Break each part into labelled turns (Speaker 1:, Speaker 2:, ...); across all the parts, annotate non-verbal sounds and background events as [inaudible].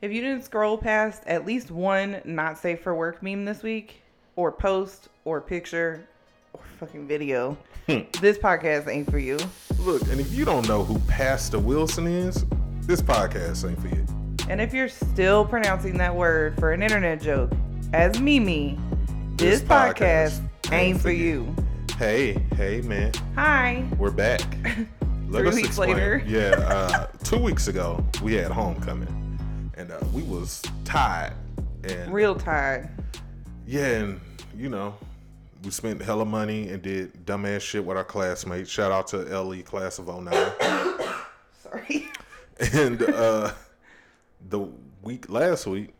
Speaker 1: If you didn't scroll past at least one not safe for work meme this week, or post, or picture, or fucking video,
Speaker 2: Hmm.
Speaker 1: this podcast ain't for you.
Speaker 2: Look, and if you don't know who Pastor Wilson is, this podcast ain't for you.
Speaker 1: And if you're still pronouncing that word for an internet joke as Mimi, this, podcast, ain't for you.
Speaker 2: Hey, hey, man,
Speaker 1: Hi.
Speaker 2: we're back. [laughs]
Speaker 1: Three weeks
Speaker 2: explain.
Speaker 1: later.
Speaker 2: Yeah, uh, two weeks ago we had homecoming, and uh, we was tired, and
Speaker 1: Real tired.
Speaker 2: yeah, and you know, we spent hella money and did dumbass shit with our classmates. Shout out to LE class of 09. [coughs]
Speaker 1: Sorry.
Speaker 2: and uh the week last week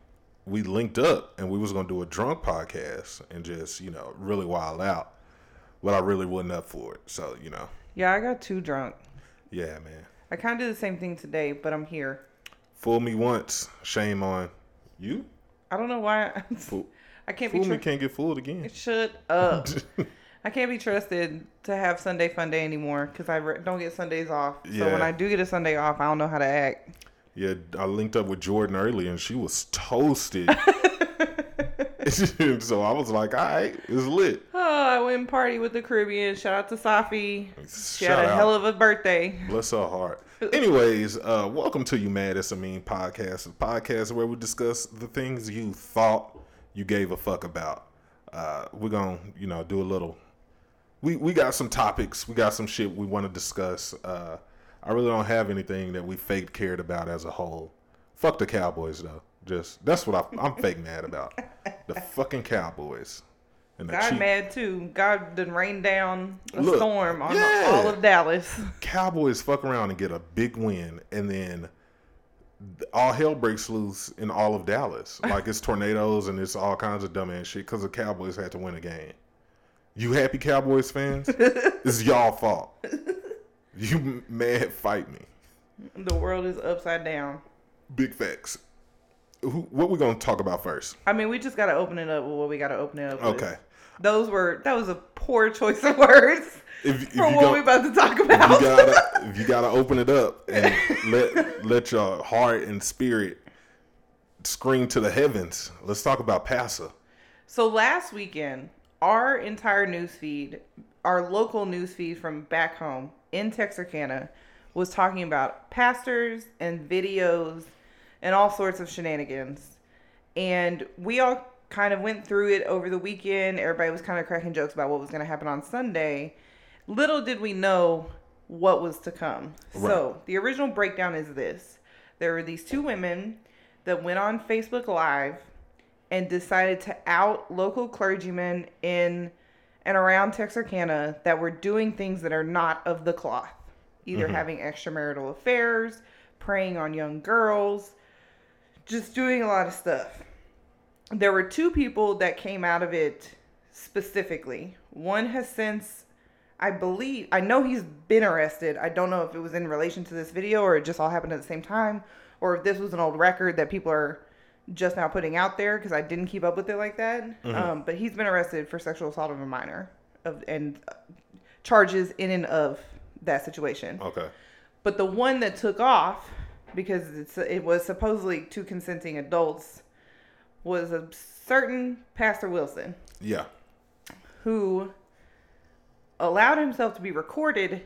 Speaker 2: we linked up and we was gonna do a drunk podcast and just you know really wild out but i really wasn't up for it so you know
Speaker 1: Yeah, I got too drunk.
Speaker 2: yeah man
Speaker 1: I kind of did the same thing today, but I'm here.
Speaker 2: Fool me once shame on you
Speaker 1: I don't know why. I, [laughs]
Speaker 2: fool,
Speaker 1: I can't
Speaker 2: fool
Speaker 1: be
Speaker 2: me
Speaker 1: tr-
Speaker 2: can't get fooled again
Speaker 1: Shut up. Uh, [laughs] I can't be trusted to have Sunday fun day anymore because I re- don't get Sundays off. So when I do get a Sunday off, I don't know how to act.
Speaker 2: yeah i linked up with jordan early and she was toasted [laughs] [laughs] so i was like all right it's lit
Speaker 1: Oh, I went and party with the Caribbean. Shout out to Safi. She
Speaker 2: Shout
Speaker 1: had a
Speaker 2: out.
Speaker 1: hell of a birthday.
Speaker 2: Bless her heart. [laughs] Anyways, uh, welcome to You Mad It's a Mean podcast, a podcast where we discuss the things you thought you gave a fuck about. Uh, we're gonna, you know, do a little. We we got some topics. We got some shit we want to discuss. Uh, I really don't have anything that we fake cared about as a whole. Fuck the Cowboys though. Just that's what I, I'm fake mad about. The fucking Cowboys. And the
Speaker 1: God
Speaker 2: cheap-
Speaker 1: mad too. God done rained down a
Speaker 2: Look,
Speaker 1: storm on
Speaker 2: yeah.
Speaker 1: all of Dallas.
Speaker 2: Cowboys fuck around and get a big win, and then all hell breaks loose in all of Dallas. Like it's tornadoes and it's all kinds of dumbass shit because the Cowboys had to win a game. You happy Cowboys fans? [laughs] it's y'all fault. You mad? Fight me.
Speaker 1: The world is upside down.
Speaker 2: Big facts. Who, what we gonna talk about first?
Speaker 1: I mean, we just got to open it up with what we got to open it up with.
Speaker 2: Okay.
Speaker 1: Those were, that was a poor choice of words
Speaker 2: If, if
Speaker 1: for what
Speaker 2: go-
Speaker 1: we're about to talk
Speaker 2: if
Speaker 1: about.
Speaker 2: you gotta [laughs] if you gotta open it up and let let your heart and spirit scream to the heavens. Let's talk about Passa.
Speaker 1: So last weekend, our entire news feed, our local news feed from back home in Texarkana, was talking about pastors and videos and all sorts of shenanigans. And we all kind of went through it over the weekend. Everybody was kind of cracking jokes about what was going to happen on Sunday. Little did we know what was to come. So the original breakdown is this there were these two women that went on Facebook Live and decided to out local clergymen in and around Texarkana that were doing things that are not of the cloth, either mm-hmm. having extramarital affairs, preying on young girls, just doing a lot of stuff. There were two people that came out of it specifically. One has since, I believe, I know he's been arrested. I don't know if it was in relation to this video or it just all happened at the same time, or if this was an old record that people are just now putting out there because I didn't keep up with it like that. Um, but he's been arrested for sexual assault of a minor, of and uh, charges in and of that situation.
Speaker 2: Okay.
Speaker 1: But the one that took off because it's it was supposedly two consenting adults was a certain Pastor Wilson
Speaker 2: Yeah.
Speaker 1: who allowed himself to be recorded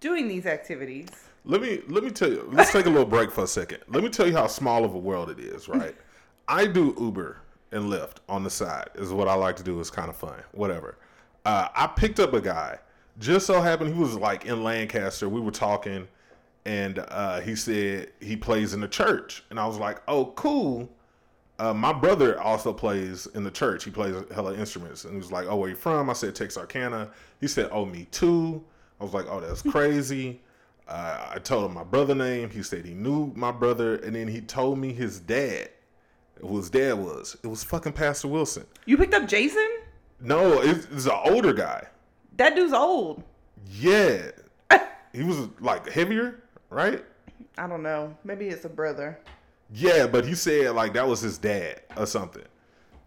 Speaker 1: doing these activities.
Speaker 2: Let me let me tell you. Let's take a little break for a second. Let me tell you how small of a world it is, right? [laughs] I do Uber and Lyft on the side. Is what I like to do. It's kind of fun. Whatever. Uh, I picked up a guy. Just so happened he was like in Lancaster. We were talking, and uh, he said he plays in the church, and I was like, "Oh, cool." Uh, my brother also plays in the church. He plays hella instruments, and he was like, "Oh, where you from?" I said Texarkana. He said, "Oh, me too." I was like, "Oh, that's crazy." Uh, I told him my brother name. He said he knew my brother, and then he told me his dad. Who his dad was? It was fucking Pastor Wilson.
Speaker 1: You picked up Jason?
Speaker 2: No, it's, it's an older guy.
Speaker 1: That dude's old.
Speaker 2: Yeah, [laughs] he was like heavier, right?
Speaker 1: I don't know. Maybe it's a brother.
Speaker 2: Yeah, but he said like that was his dad or something.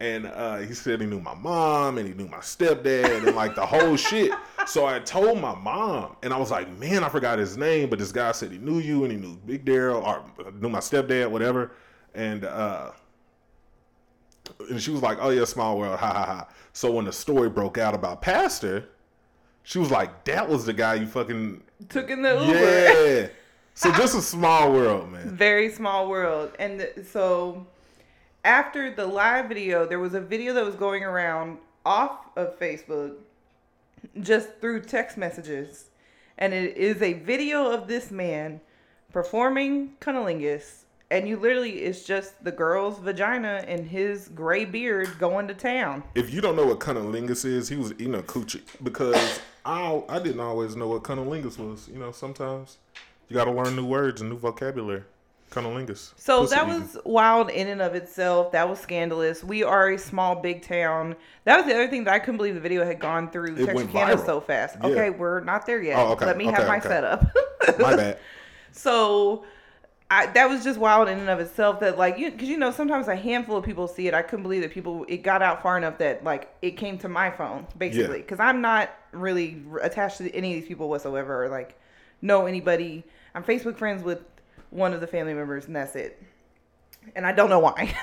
Speaker 2: And uh, he said he knew my mom and he knew my stepdad and like the whole shit. So I told my mom and I was like, man, I forgot his name, but this guy said he knew you and he knew Big Daryl or knew my stepdad, whatever. and uh, and she was like, "Oh yeah, small world, ha ha ha." So when the story broke out about Pastor, she was like, "That was the guy you fucking
Speaker 1: Took in the Uber.
Speaker 2: yeah." So just a small world, man.
Speaker 1: Very small world. And th- so after the live video, there was a video that was going around off of Facebook just through text messages. And it is a video of this man performing cunnilingus. And you literally, it's just the girl's vagina and his gray beard going to town.
Speaker 2: If you don't know what cunnilingus is, he was eating a coochie because I I didn't always know what cunnilingus was. You know, sometimes you got to learn new words and new vocabulary. Cunnilingus.
Speaker 1: So
Speaker 2: Pussy
Speaker 1: that
Speaker 2: eating.
Speaker 1: was wild in and of itself. That was scandalous. We are a small, big town. That was the other thing that I couldn't believe the video had gone through
Speaker 2: It went
Speaker 1: Texarkana
Speaker 2: viral.
Speaker 1: so fast.
Speaker 2: Yeah.
Speaker 1: Okay, we're not there yet.
Speaker 2: Oh, okay,
Speaker 1: Let me
Speaker 2: okay,
Speaker 1: have my
Speaker 2: okay.
Speaker 1: setup. [laughs]
Speaker 2: my bad. [laughs]
Speaker 1: so I, that was just wild in and of itself. That like you, because you know sometimes a handful of people see it. I couldn't believe that people it got out far enough that like it came to my phone basically. Because I'm not really attached to any of these people whatsoever, or like know anybody. I'm Facebook friends with one of the family members, and that's it. And I don't know why.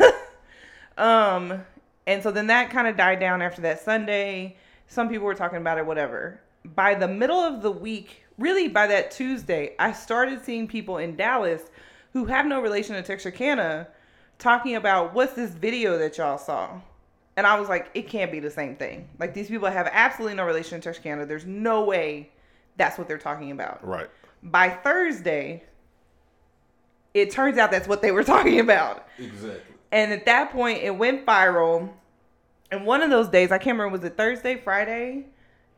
Speaker 1: [laughs] um, and so then that kind of died down after that Sunday. Some people were talking about it, whatever. By the middle of the week, really by that Tuesday, I started seeing people in Dallas who have no relation to Texarkana talking about what's this video that y'all saw. And I was like, it can't be the same thing. Like these people have absolutely no relation to Texarkana. There's no way that's what they're talking about
Speaker 2: Right.
Speaker 1: By Thursday, it turns out that's what they were [laughs] talking about.
Speaker 2: Exactly.
Speaker 1: And at that point, it went viral. And one of those days, I can't remember, was it Thursday, Friday?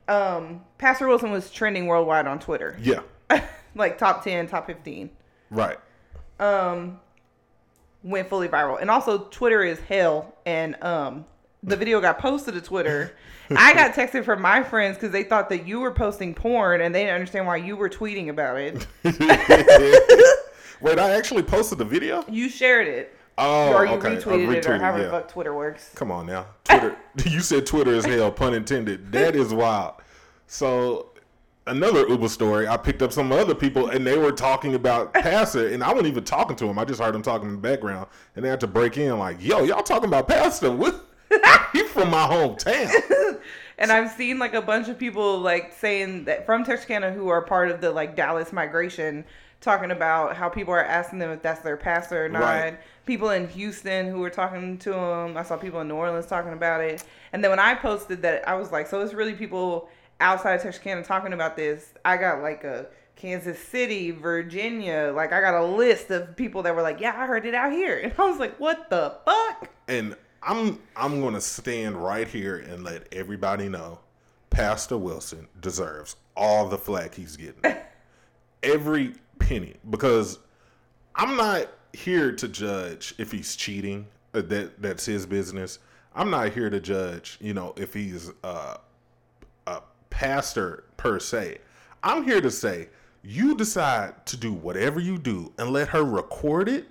Speaker 1: Um, Pastor Wilson was trending worldwide on Twitter,
Speaker 2: Yeah. [laughs]
Speaker 1: like top 10, top 15.
Speaker 2: Right.
Speaker 1: Um, went fully viral. And also, Twitter is hell. And um, the video got posted to Twitter. I got texted from my friends because they thought that you were posting porn and they didn't understand why you were tweeting about it. [laughs]
Speaker 2: Wait, I actually posted the video.
Speaker 1: You shared it.
Speaker 2: Oh,
Speaker 1: or you
Speaker 2: okay. I
Speaker 1: retweeted it, or however
Speaker 2: yeah.
Speaker 1: the fuck Twitter works.
Speaker 2: Come on now, Twitter. [laughs] you said Twitter is hell, pun intended. That is wild. So another Uber story. I picked up some other people, and they were talking about [laughs] Pastor, and I wasn't even talking to them. I just heard them talking in the background, and they had to break in like, "Yo, y'all talking about Pastor? What? [laughs] he from my hometown." [laughs]
Speaker 1: And I've seen like a bunch of people like saying that from Texarkana who are part of the like Dallas migration, talking about how people are asking them if that's their pastor or not.
Speaker 2: Right.
Speaker 1: People in Houston who were talking to them. I saw people in New Orleans talking about it. And then when I posted that, I was like, so it's really people outside of Texarkana talking about this. I got like a Kansas City, Virginia. Like I got a list of people that were like, yeah, I heard it out here. [laughs] And I was like, what the fuck?
Speaker 2: and I'm I'm gonna stand right here and let everybody know Pastor Wilson deserves all the flack he's getting. [laughs] Every penny. Because I'm not here to judge if he's cheating. Uh, That that's his business. I'm not here to judge, you know, if he's uh, a pastor per se. I'm here to say you decide to do whatever you do and let her record it.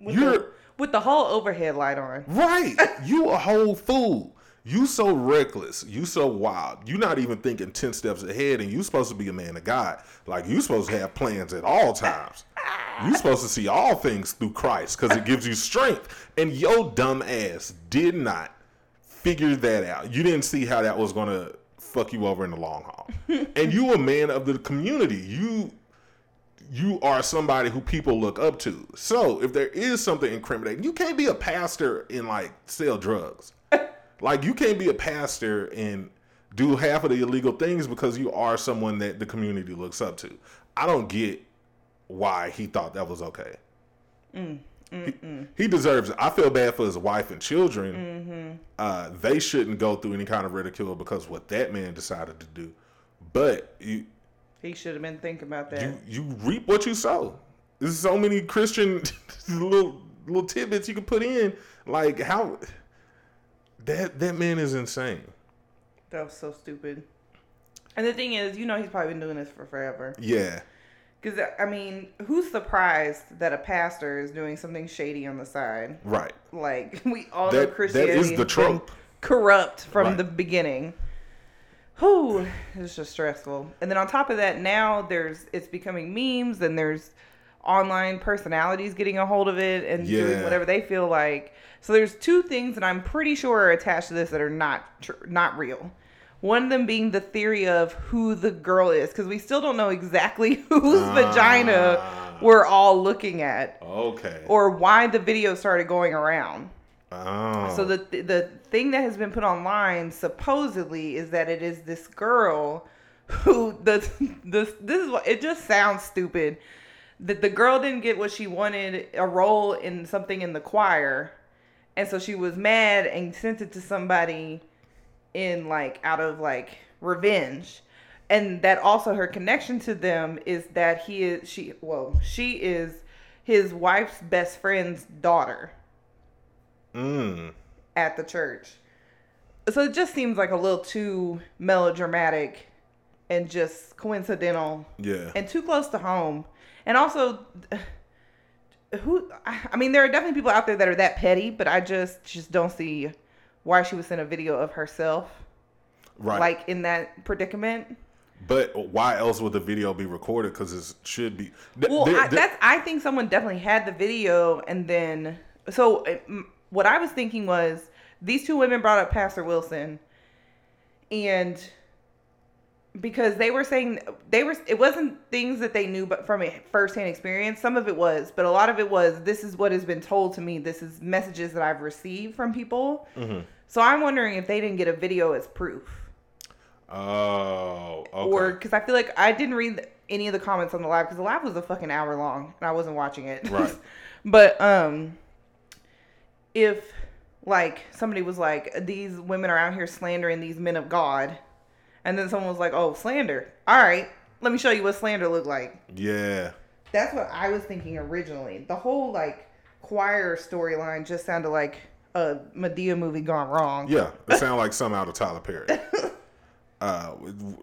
Speaker 1: With
Speaker 2: You're
Speaker 1: with the whole overhead light on.
Speaker 2: Right. [laughs] You a whole fool. You so reckless. You so wild. You not even thinking 10 steps ahead and you supposed to be a man of God. Like you supposed to have plans at all times. You supposed to see all things through Christ because it gives you strength. And your dumb ass did not figure that out. You didn't see how that was going to fuck you over in the long haul. [laughs] and you a man of the community. You you are somebody who people look up to. So if there is something incriminating, you can't be a pastor and like sell drugs. [laughs] like you can't be a pastor and do half of the illegal things because you are someone that the community looks up to. I don't get why he thought that was okay. Mm, mm, he, mm. he deserves it. I feel bad for his wife and children. Mm-hmm. Uh, they shouldn't go through any kind of ridicule because what that man decided to do. But you,
Speaker 1: He should have been thinking about that.
Speaker 2: you you reap what you sow. There's so many Christian [laughs] little little tidbits you can put in. Like how that that man is insane.
Speaker 1: That was so stupid. And the thing is, you know, he's probably been doing this for forever.
Speaker 2: Yeah.
Speaker 1: Because uh, I mean, who's surprised that a pastor is doing something shady on the side?
Speaker 2: Right.
Speaker 1: Like [laughs] we all
Speaker 2: That-
Speaker 1: know Christianity
Speaker 2: is the trope.
Speaker 1: corrupt from
Speaker 2: Right.
Speaker 1: the beginning. Whew, [sighs] it's just stressful. And then on top of that, now there's it's becoming memes and there's online personalities getting a hold of it and doing whatever they feel like. So there's two things that I'm pretty sure are attached to this that are not tr- not real. One of them being the theory of who the girl is, because we still don't know exactly [laughs] whose vagina
Speaker 2: Ah.
Speaker 1: we're all looking at,
Speaker 2: Okay.
Speaker 1: or why the video started going around.
Speaker 2: Oh.
Speaker 1: So the the thing that has been put online supposedly is that it is this girl who the [laughs] this this is what it just sounds stupid. That the girl didn't get what she wanted a role in something in the choir. And so she was mad and sent it to somebody in like out of like revenge. And that also her connection to them is that he is she well she is his wife's best friend's daughter
Speaker 2: Mm.
Speaker 1: at the church. So it just seems like a little too melodramatic and just coincidental
Speaker 2: Yeah.
Speaker 1: and too close to home. And also [sighs] who I mean there are definitely people out there that are that petty, but I just just don't see why she would send a video of herself
Speaker 2: Right.
Speaker 1: like in that predicament.
Speaker 2: but why else would the video be recorded? Because it should be. th-
Speaker 1: Well,
Speaker 2: there-
Speaker 1: I, that's I think someone definitely had the video, and then so what I was thinking was these two women brought up Pastor Wilson, and because they were saying they were it wasn't things that they knew but from a firsthand experience some of it was but a lot of it was this is what has been told to me this is messages that i've received from people
Speaker 2: Mhm.
Speaker 1: so i'm wondering if they didn't get a video as proof
Speaker 2: Oh. Okay.
Speaker 1: or because I feel like I didn't read any of the comments on the live because the live was a fucking hour long and I wasn't watching it.
Speaker 2: Right. [laughs]
Speaker 1: but um, if like somebody was like, these women are out here slandering these men of God, and then someone was like, oh, slander. All right, let me show you what slander looked like.
Speaker 2: yeah.
Speaker 1: That's what I was thinking originally. The whole like choir storyline just sounded like a Madea movie gone wrong.
Speaker 2: Yeah. [laughs] It sounds like something out of Tyler Perry. [laughs] uh,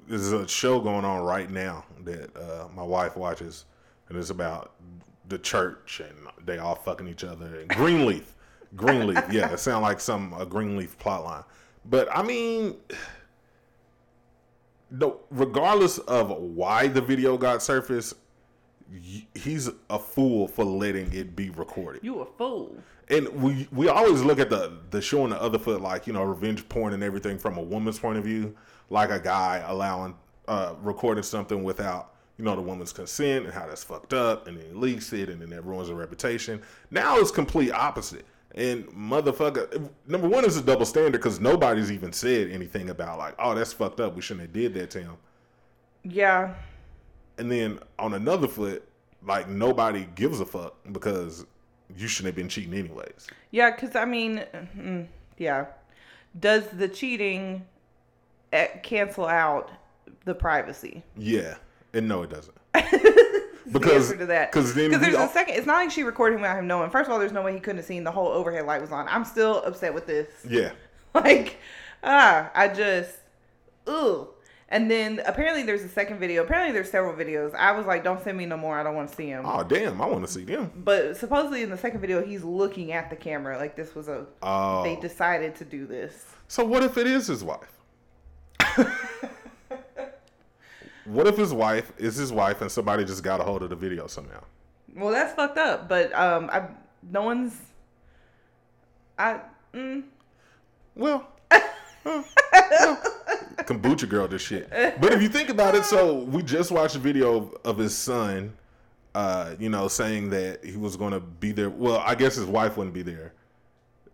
Speaker 2: there's a show going on right now that uh, my wife watches, and it's about the church and they all fucking each other. And Greenleaf, Greenleaf, yeah, it sounds like some a Greenleaf plotline. But I mean, no, regardless of why the video got surfaced, he's a fool for letting it be recorded
Speaker 1: You a fool.
Speaker 2: and we we always look at the the on the other foot like you know revenge porn and everything from a woman's point of view like a guy allowing uh recording something without you know the woman's consent and how that's fucked up and then he leaks it and then that ruins her reputation now it's complete opposite and motherfucker number one is a double standard because nobody's even said anything about like oh that's fucked up we shouldn't have did that to him
Speaker 1: Yeah.
Speaker 2: and then on another foot like nobody gives a fuck because you shouldn't have been cheating anyways
Speaker 1: Yeah, because I mean, mm, yeah. Does the cheating eh, cancel out the privacy?
Speaker 2: Yeah, and no, it doesn't. [laughs]
Speaker 1: The
Speaker 2: Because
Speaker 1: answer to that.
Speaker 2: because then
Speaker 1: Because there's
Speaker 2: all-
Speaker 1: a second. It's not like she recorded him without him knowing. First of all, there's no way he couldn't have seen the whole overhead light was on. I'm still upset with this.
Speaker 2: yeah, [laughs]
Speaker 1: Like, ah, I just, ugh. And then apparently there's a second video. Apparently there's several videos. I was like, don't send me no more. I don't want to see him.
Speaker 2: oh damn, I want to see them.
Speaker 1: But supposedly in the second video, he's looking at the camera. Like this was a.
Speaker 2: Oh,
Speaker 1: They decided to do this.
Speaker 2: so what if it is his wife? [laughs] what if his wife is his wife and somebody just got a hold of the video somehow?
Speaker 1: Well, that's fucked up. But um, I no one's. I mm,
Speaker 2: Well, [laughs] huh, well, kombucha girl, this shit. But if you think about it, so we just watched a video of, of his son, uh, you know, saying that he was going to be there. Well, I guess his wife wouldn't be there.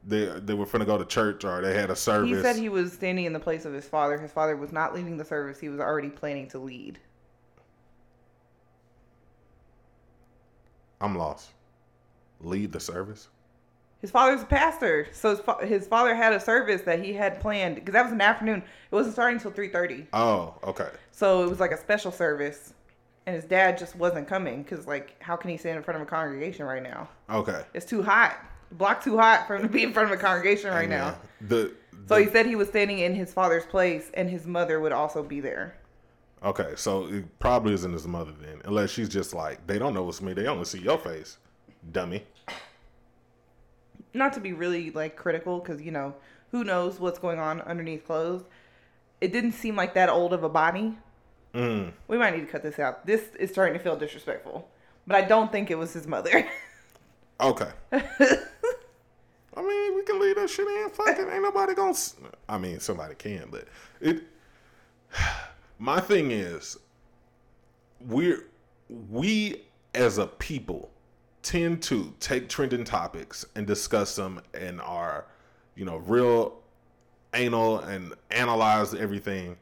Speaker 2: They they were finna go to church or they had a service.
Speaker 1: he said he was standing in the place of his father. His father was not leading the service. He was already planning to lead.
Speaker 2: I'm lost. Lead the service.
Speaker 1: His father's a pastor, so his, fa- his father had a service that he had planned because that was an afternoon. It wasn't starting until three thirty.
Speaker 2: Oh, okay.
Speaker 1: so it was like a special service, and his dad just wasn't coming because like how can he stand in front of a congregation right now?
Speaker 2: Okay.
Speaker 1: It's too hot. The block too hot for him to be in front of a congregation right now.
Speaker 2: Yeah. The,
Speaker 1: So he said he was standing in his father's place, and his mother would also be there.
Speaker 2: okay, so it probably isn't his mother then, unless she's just like they don't know it's me. They only see your face, dummy.
Speaker 1: Not to be really like critical, because you know who knows what's going on underneath clothes. It didn't seem like that old of a body.
Speaker 2: Mm.
Speaker 1: We might need to cut this out. This is starting to feel disrespectful. but I don't think it was his mother. [laughs]
Speaker 2: Okay. [laughs] We can leave that shit in. Fucking. Ain't nobody gonna. s- I mean, somebody can, but it. [sighs] My thing is, we're we as a people tend to take trending topics and discuss them and are, you know, real anal and analyze everything.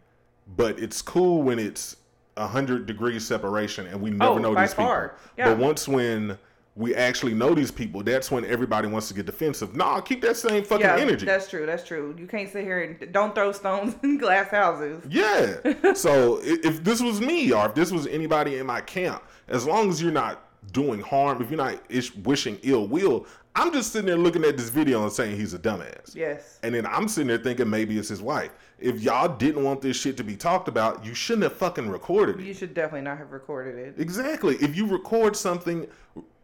Speaker 2: But it's cool when it's a hundred degrees separation and we never
Speaker 1: Oh,
Speaker 2: know these people.
Speaker 1: Yeah.
Speaker 2: But once when we actually know these people, that's when everybody wants to get defensive. Nah, keep that same fucking
Speaker 1: yeah,
Speaker 2: energy.
Speaker 1: that's true. That's true. You can't sit here and don't throw stones [laughs] in glass houses.
Speaker 2: Yeah. [laughs] so if this was me or if this was anybody in my camp, as long as you're not doing harm, if you're not ish- wishing ill will, I'm just sitting there looking at this video and saying he's a dumbass.
Speaker 1: Yes.
Speaker 2: And then I'm sitting there thinking maybe it's his wife. If y'all didn't want this shit to be talked about, you shouldn't have fucking recorded it.
Speaker 1: You should definitely not have recorded it.
Speaker 2: Exactly. If you record something,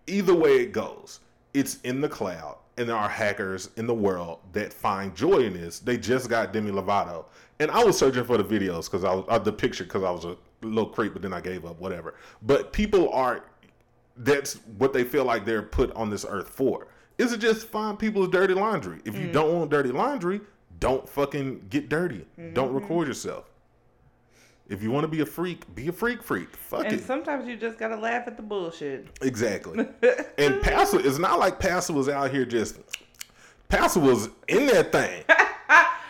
Speaker 2: either way it goes, it's in the cloud, and there are hackers in the world that find joy in this. They just got Demi Lovato, and I was searching for the videos because I was uh, the picture because I was a little creep, but then I gave up. Whatever. But people are. That's what they feel like they're put on this earth for. Is it just find people's dirty laundry? If you don't want dirty laundry, don't fucking get dirty. Don't record yourself. If you want to be a freak, be a freak freak. Fuck
Speaker 1: And
Speaker 2: it.
Speaker 1: sometimes you just gotta laugh at the bullshit.
Speaker 2: Exactly. [laughs] and Pastor, it's not like Pastor was out here just. Pastor was in that thing. [laughs]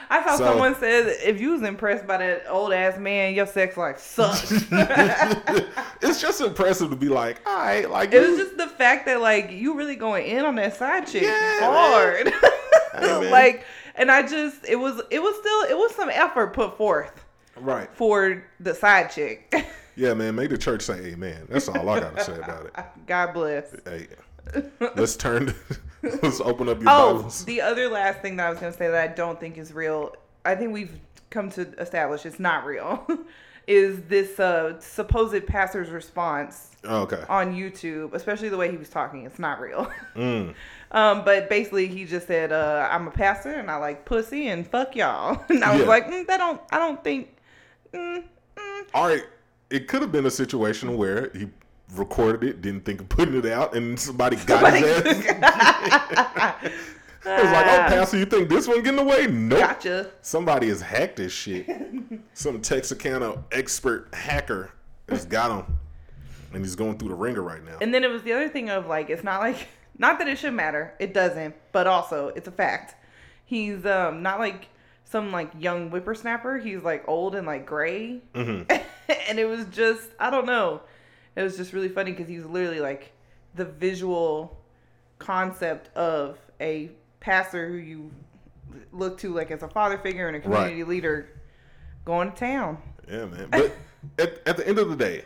Speaker 1: I saw
Speaker 2: So-
Speaker 1: someone said if you was impressed by that old ass man, your sex life sucks. [laughs]
Speaker 2: it's just impressive to be like, all right, like
Speaker 1: it was just the fact that like you really going in on that side chick
Speaker 2: Yeah,
Speaker 1: hard.
Speaker 2: Hey,
Speaker 1: like, and I just it was it was still it was some effort put forth
Speaker 2: right.
Speaker 1: for the side chick. [laughs]
Speaker 2: Yeah, man. Make the church say amen. That's all I gotta say about it. [laughs]
Speaker 1: God bless.
Speaker 2: Hey, let's turn. [laughs] let's open up your
Speaker 1: Oh,
Speaker 2: Bibles.
Speaker 1: the other last thing that I was going to say that I don't think is real, I think we've come to establish it's not real, is this uh, supposed pastor's response
Speaker 2: Okay.
Speaker 1: on YouTube, especially the way he was talking. It's not real.
Speaker 2: Mm.
Speaker 1: um, but basically, he just said, uh, "I'm a pastor and I like pussy and fuck y'all." And I was
Speaker 2: Yeah.
Speaker 1: like, mm, "That don't. I don't think." Mm, mm.
Speaker 2: All right. It could have been a situation where he recorded it, didn't think of putting it out, and somebody got his [laughs] ass. it was like, oh, Pastor, you think this one getting away? Nope.
Speaker 1: Gotcha.
Speaker 2: Somebody has hacked this shit. Some Texarkana expert hacker has got him, and he's going through the wringer right now.
Speaker 1: And then it was the other thing of like, it's not like, not that it should matter. It doesn't, but also it's a fact. He's um not like some like young whippersnapper. He's like old and like gray.
Speaker 2: Mhm. [laughs]
Speaker 1: and it was just, I don't know. It was just really funny because he's literally like the visual concept of a pastor who you look to like as a father figure and a
Speaker 2: Right.
Speaker 1: community leader going to town.
Speaker 2: Yeah, man. But [laughs] at, at the end of the day,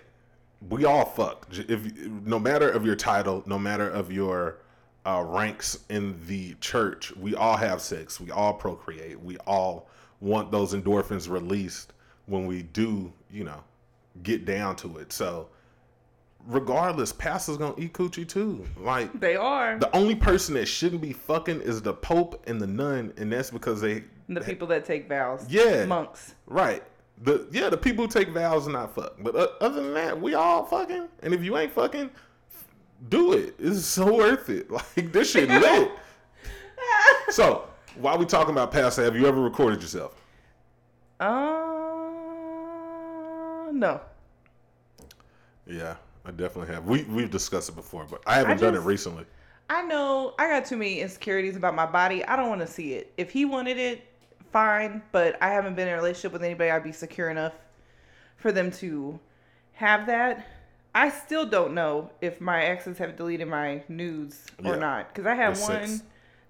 Speaker 2: we all fuck. If no matter of your title, no matter of your uh, ranks in the church, we all have sex. We all procreate. We all want those endorphins released when we do, you know, get down to it. So, regardless, pastor's gonna eat coochie too. Like
Speaker 1: They are
Speaker 2: the only person that shouldn't be fucking is the pope and the nun, and that's because they
Speaker 1: the people that take vows.
Speaker 2: Yeah.
Speaker 1: monks.
Speaker 2: Right. The yeah, the people who take vows and not fuck. But uh, other than that, we all fucking. And if you ain't fucking, do it. It's so worth it. [laughs] Like this shit lit. [laughs] so while we talking about pastor, have you ever recorded yourself?
Speaker 1: Uh, no.
Speaker 2: Yeah, I definitely have. We we've discussed it before, but I haven't
Speaker 1: I
Speaker 2: done it recently.
Speaker 1: I know I got too many insecurities about my body. I don't want to see it. If he wanted it, fine. But I haven't been in a relationship with anybody I'd be secure enough for them to have that. I still don't know if my exes have deleted my nudes or
Speaker 2: Yeah.
Speaker 1: not. Because I have
Speaker 2: There's
Speaker 1: one
Speaker 2: six.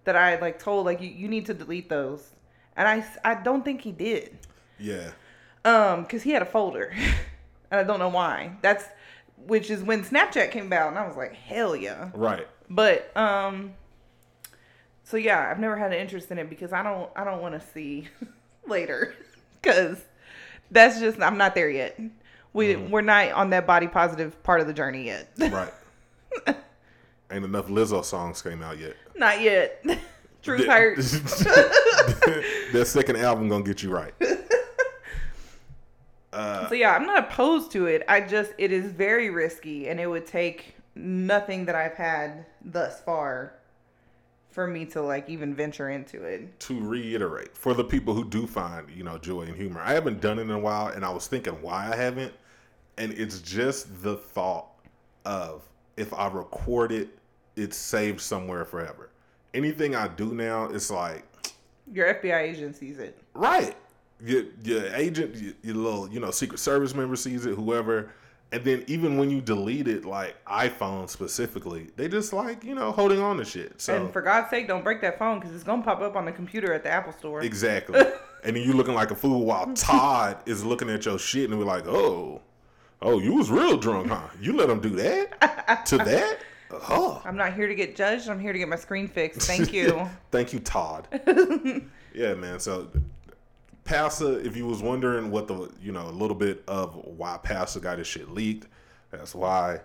Speaker 1: that I like told like you, you need to delete those, and I I don't think he did.
Speaker 2: Yeah.
Speaker 1: Um, because he had a folder, [laughs] and I don't know why. That's which is when Snapchat came out, and I was like, hell yeah.
Speaker 2: Right.
Speaker 1: But um, so yeah, I've never had an interest in it because I don't I don't want to see [laughs] later, because that's just I'm not there yet. We we're not on that body positive part of the journey yet. [laughs]
Speaker 2: Right. Ain't enough Lizzo songs came out yet.
Speaker 1: not yet. [laughs] Truth
Speaker 2: That-
Speaker 1: hurts. [laughs]
Speaker 2: that second album gonna get you right. Uh,
Speaker 1: So yeah, I'm not opposed to it. I just it is very risky and it would take nothing that I've had thus far for me to like even venture into it.
Speaker 2: to reiterate for the people who do find you know joy and humor i haven't done it in a while and i was thinking why i haven't and it's just the thought of if i record it it's saved somewhere forever anything i do now it's like
Speaker 1: Your FBI agent sees it.
Speaker 2: right your, your agent your, your little you know secret service member sees it whoever and then even when you delete it like iphone specifically they just like you know holding on to shit so
Speaker 1: And for God's sake, don't break that phone because it's gonna pop up on the computer at the Apple Store.
Speaker 2: Exactly. [laughs] and then you looking like a fool while [laughs] Todd is looking at your shit and we're like, oh, oh, you was real drunk, huh? You let him do that to [laughs] that? Oh,
Speaker 1: I'm not here to get judged. I'm here to get my screen fixed. Thank you.
Speaker 2: Thank you, Todd. yeah, man. So, Passa, if you was wondering what the you know a little bit of why Passa got his shit leaked, that's why.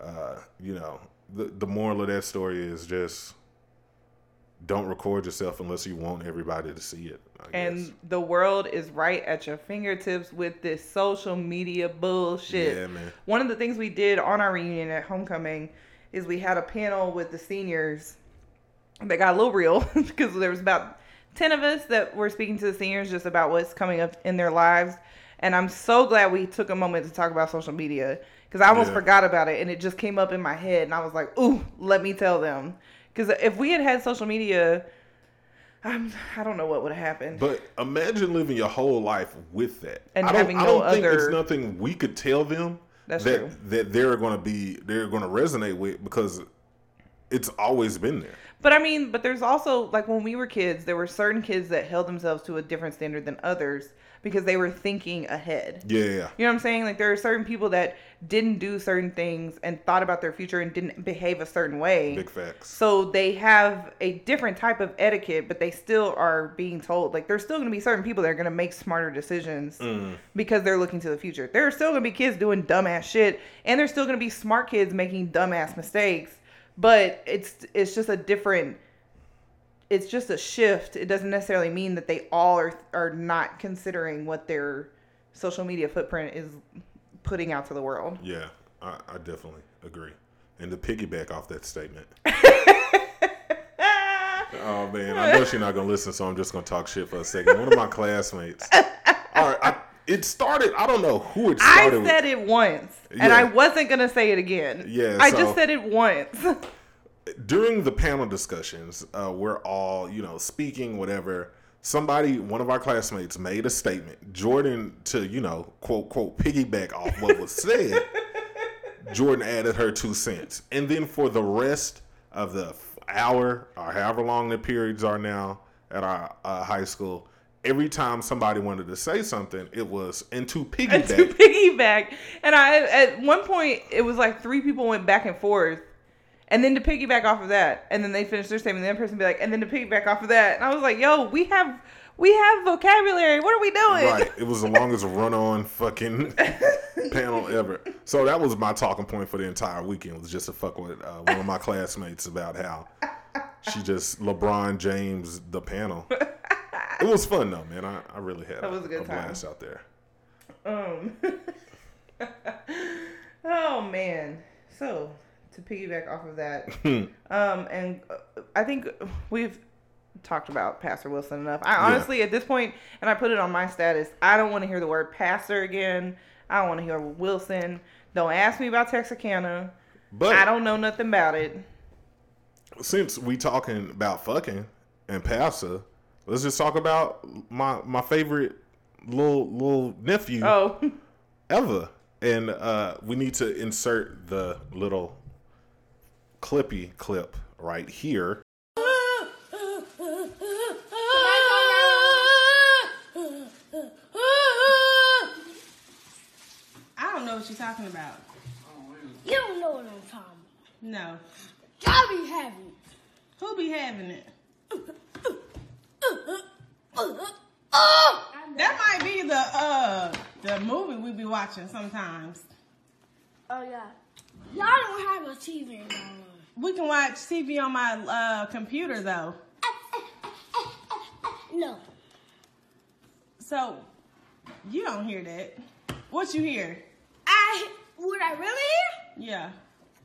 Speaker 2: Uh, you know, the the moral of that story is just don't record yourself unless you want everybody to see it. I guess.
Speaker 1: and the world is right at your fingertips with this social media bullshit.
Speaker 2: Yeah, man.
Speaker 1: One of the things we did on our reunion at homecoming is we had a panel with the seniors that got a little real [laughs] because there was about 10 of us that were speaking to the seniors just about what's coming up in their lives. And I'm so glad we took a moment to talk about social media because I almost
Speaker 2: Yeah.
Speaker 1: forgot about it and it just came up in my head and I was like, ooh, let me tell them. Because if we had had social media, I'm, I don't know what would have happened.
Speaker 2: But imagine living your whole life with that.
Speaker 1: And
Speaker 2: I don't,
Speaker 1: having
Speaker 2: I don't think
Speaker 1: other-
Speaker 2: it's nothing we could tell them
Speaker 1: That's
Speaker 2: that
Speaker 1: true.
Speaker 2: that they're going to be they're going to resonate with because it's always been there.
Speaker 1: But I mean, but there's also like when we were kids, there were certain kids that held themselves to a different standard than others because they were thinking ahead.
Speaker 2: Yeah, yeah.
Speaker 1: You know what I'm saying? Like there are certain people that didn't do certain things and thought about their future and didn't behave a certain way.
Speaker 2: Big facts.
Speaker 1: So they have a different type of etiquette, but they still are being told like there's still going to be certain people that are going to make smarter decisions
Speaker 2: Mm.
Speaker 1: because they're looking to the future. There are still going to be kids doing dumbass shit, and there's still going to be smart kids making dumbass mistakes. But it's it's just a different. It's just a shift. It doesn't necessarily mean that they all are are not considering what their social media footprint is putting out to the world.
Speaker 2: Yeah, I, I definitely agree. And to piggyback off that statement. [laughs] oh man, I know she's not gonna listen, so I'm just gonna talk shit for a second. One of my classmates. [laughs] All right, I, it started. I don't know who it
Speaker 1: I
Speaker 2: started. with.
Speaker 1: said it once, and I wasn't gonna say it again.
Speaker 2: Yeah,
Speaker 1: I
Speaker 2: so-
Speaker 1: just said it once. [laughs]
Speaker 2: during the panel discussions, uh, we're all, you know, speaking, whatever. Somebody, one of our classmates, made a statement. Jordan, to you know, quote quote, piggyback off what was said. [laughs] Jordan added her two cents, and then for the rest of the hour or however long the periods are now at our uh, high school, every time somebody wanted to say something, it was and to
Speaker 1: and [laughs]
Speaker 2: piggyback.
Speaker 1: to piggyback. And I at one point it was like three people went back and forth. And then to piggyback off of that, and then they finished their statement, the other person be like, and then to piggyback off of that. And I was like, yo, we have we have vocabulary. What are we doing?
Speaker 2: Right. It was the longest run on fucking [laughs] panel ever. So that was my talking point for the entire weekend was just to fuck with uh, one of my classmates about how she just LeBron James the panel. [laughs] It was fun though, man. I, I really had
Speaker 1: That was a good time.
Speaker 2: blast out there.
Speaker 1: Um [laughs] Oh man. So to piggyback off of that, [laughs] um, and uh, I think we've talked about Pastor Wilson enough. I honestly, at this point, and I put it on my status, I don't want to hear the word pastor again. I don't want to hear Wilson. Don't ask me about Texarkana.
Speaker 2: But
Speaker 1: I don't know nothing about it.
Speaker 2: since we talking about fucking and Passa, let's just talk about my my favorite little little nephew
Speaker 1: Oh, [laughs]
Speaker 2: ever. And uh, we need to insert the little clippy clip right here.
Speaker 3: I don't know what you're talking about.
Speaker 4: You don't know what I'm talking
Speaker 3: No.
Speaker 4: about. I be having it.
Speaker 3: Who be having it? [laughs] That might be the uh the movie we be watching sometimes.
Speaker 4: Oh yeah. Y'all don't have a TV in.
Speaker 3: We can watch TV on my uh computer though.
Speaker 4: No.
Speaker 3: So you don't hear that. What you hear?
Speaker 4: I would I really hear?
Speaker 3: Yeah.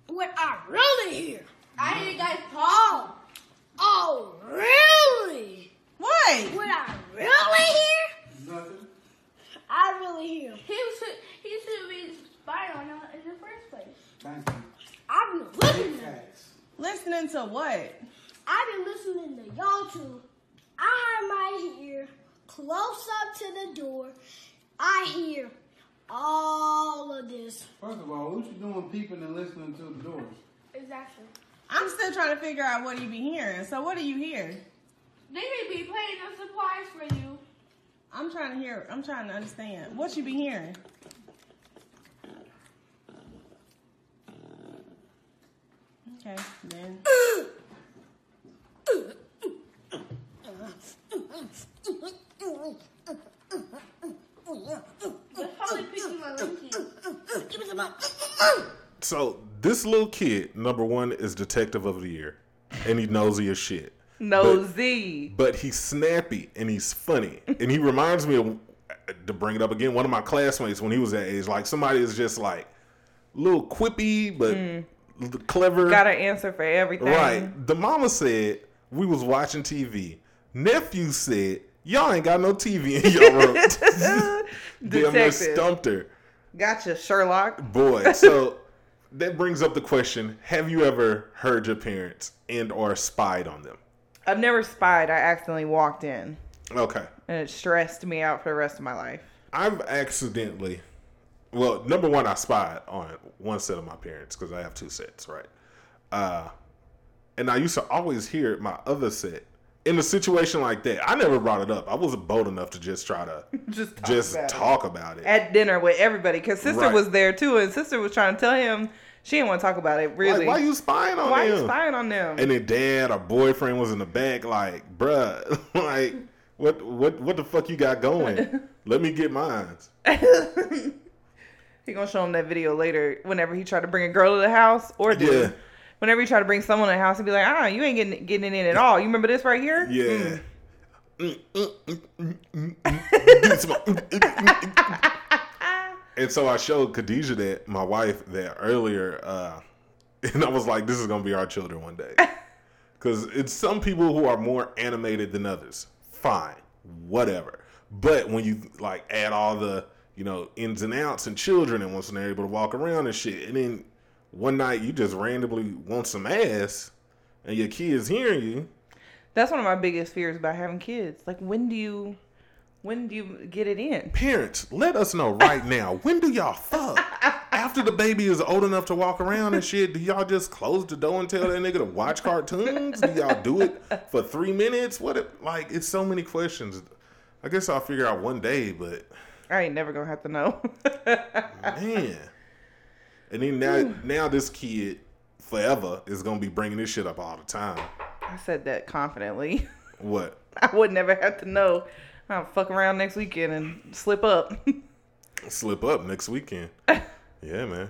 Speaker 4: what I really hear. I hear you guys Paul. Oh, really?
Speaker 3: What?
Speaker 4: What I really hear?
Speaker 5: Nothing.
Speaker 4: I really hear. He should he should be spying on us in the first place.
Speaker 5: Thank you.
Speaker 4: I've been listening.
Speaker 3: Listening to what?
Speaker 4: I've been listening to y'all two. I have my ear close up to the door. I hear all of this.
Speaker 5: First of all, what you doing peeping and listening to the doors?
Speaker 4: Exactly.
Speaker 3: I'm still trying to figure out what you be hearing. So what do you hear?
Speaker 4: They may be playing a surprise for you.
Speaker 3: I'm trying to hear. I'm trying to understand. What you be hearing? Okay, then.
Speaker 4: They're probably picking my monkey.
Speaker 2: So this little kid, number one, is detective of the year, and he nosy as shit.
Speaker 1: Nosy.
Speaker 2: But he's snappy and he's funny, and he reminds me of to bring it up again. One of my classmates when he was that age, like somebody is just like a little quippy but mm. l- clever.
Speaker 1: Got an answer for everything.
Speaker 2: Right. The mama said we was watching TV. Nephew said y'all ain't got no TV in your room. [laughs] [laughs] Damn near stumped her.
Speaker 1: Gotcha, Sherlock.
Speaker 2: Boy, [laughs] so that brings up the question: Have you ever heard your parents and or spied on them?
Speaker 1: I've never spied. I accidentally walked in,
Speaker 2: Okay,
Speaker 1: and it stressed me out for the rest of my life.
Speaker 2: I've accidentally. Well, number one, I spied on one set of my parents because I have two sets, right? Uh, and I used to always hear my other set in a situation like that. I never brought it up. I wasn't bold enough to just try to [laughs]
Speaker 1: Just talk
Speaker 2: just
Speaker 1: about it.
Speaker 2: talk about it.
Speaker 1: at dinner with everybody because sister
Speaker 2: Right.
Speaker 1: was there too, and sister was trying to tell him she didn't want to talk about it. Really,
Speaker 2: Like, why you spying on
Speaker 1: Why
Speaker 2: them?
Speaker 1: you spying on them?
Speaker 2: And then dad or boyfriend was in the back, like, bruh, [laughs] like, what, what, what the fuck you got going? [laughs] Let me get mine. [laughs]
Speaker 1: he gonna show him that video later. Whenever he tried to bring a girl to the house, or dude,
Speaker 2: Yeah.
Speaker 1: whenever he tried to bring someone to the house, he'd be like, "Ah, you ain't getting getting it in at all. You remember this right here?
Speaker 2: Yeah. And so I showed Khadijah that my wife that earlier, uh, [laughs] and I was like, "This is gonna be our children one day," [laughs] because it's some people who are more animated than others. Fine, whatever. But when you like add all the you know ins and outs and children and once they're able to walk around and shit, and then one night you just randomly want some ass, and your kids hearing you.
Speaker 1: That's one of my biggest fears about having kids. Like, when do you, when do you get it in?
Speaker 2: Parents, let us know right now. When do y'all fuck? [laughs] After the baby is old enough to walk around and shit, do y'all just close the door and tell that nigga to watch cartoons? Do y'all do it for three minutes? What? If, like, it's so many questions. I guess I'll figure out one day, but
Speaker 1: I ain't never gonna have to know.
Speaker 2: man. And then now, now this kid forever is gonna be bringing this shit up all the time.
Speaker 1: I said that confidently.
Speaker 2: What? [laughs]
Speaker 1: I would never have to know. I'll fuck around next weekend and slip up. [laughs]
Speaker 2: slip up next weekend. yeah, man.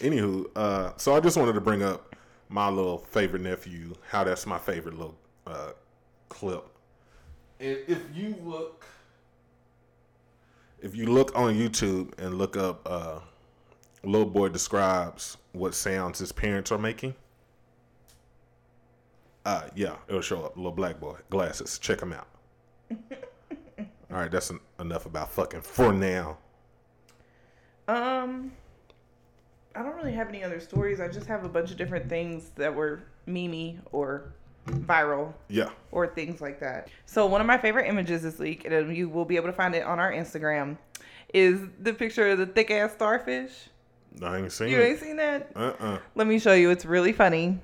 Speaker 2: Anywho, uh, so I just wanted to bring up my little favorite nephew. How that's my favorite little uh, clip. If you look, if you look on YouTube and look up, uh, little boy describes what sounds his parents are making. Uh, yeah, it'll show up. Little black boy, glasses. Check him out. All right, that's en- enough about fucking for now.
Speaker 1: Um, I don't really have any other stories. I just have a bunch of different things that were memey or viral
Speaker 2: Yeah.
Speaker 1: or things like that. So one of my favorite images this week, and you will be able to find it on our Instagram, is the picture of the thick ass starfish.
Speaker 2: I ain't seen
Speaker 1: You ain't
Speaker 2: it.
Speaker 1: seen that?
Speaker 2: Uh uh
Speaker 1: Let me show you. It's really funny.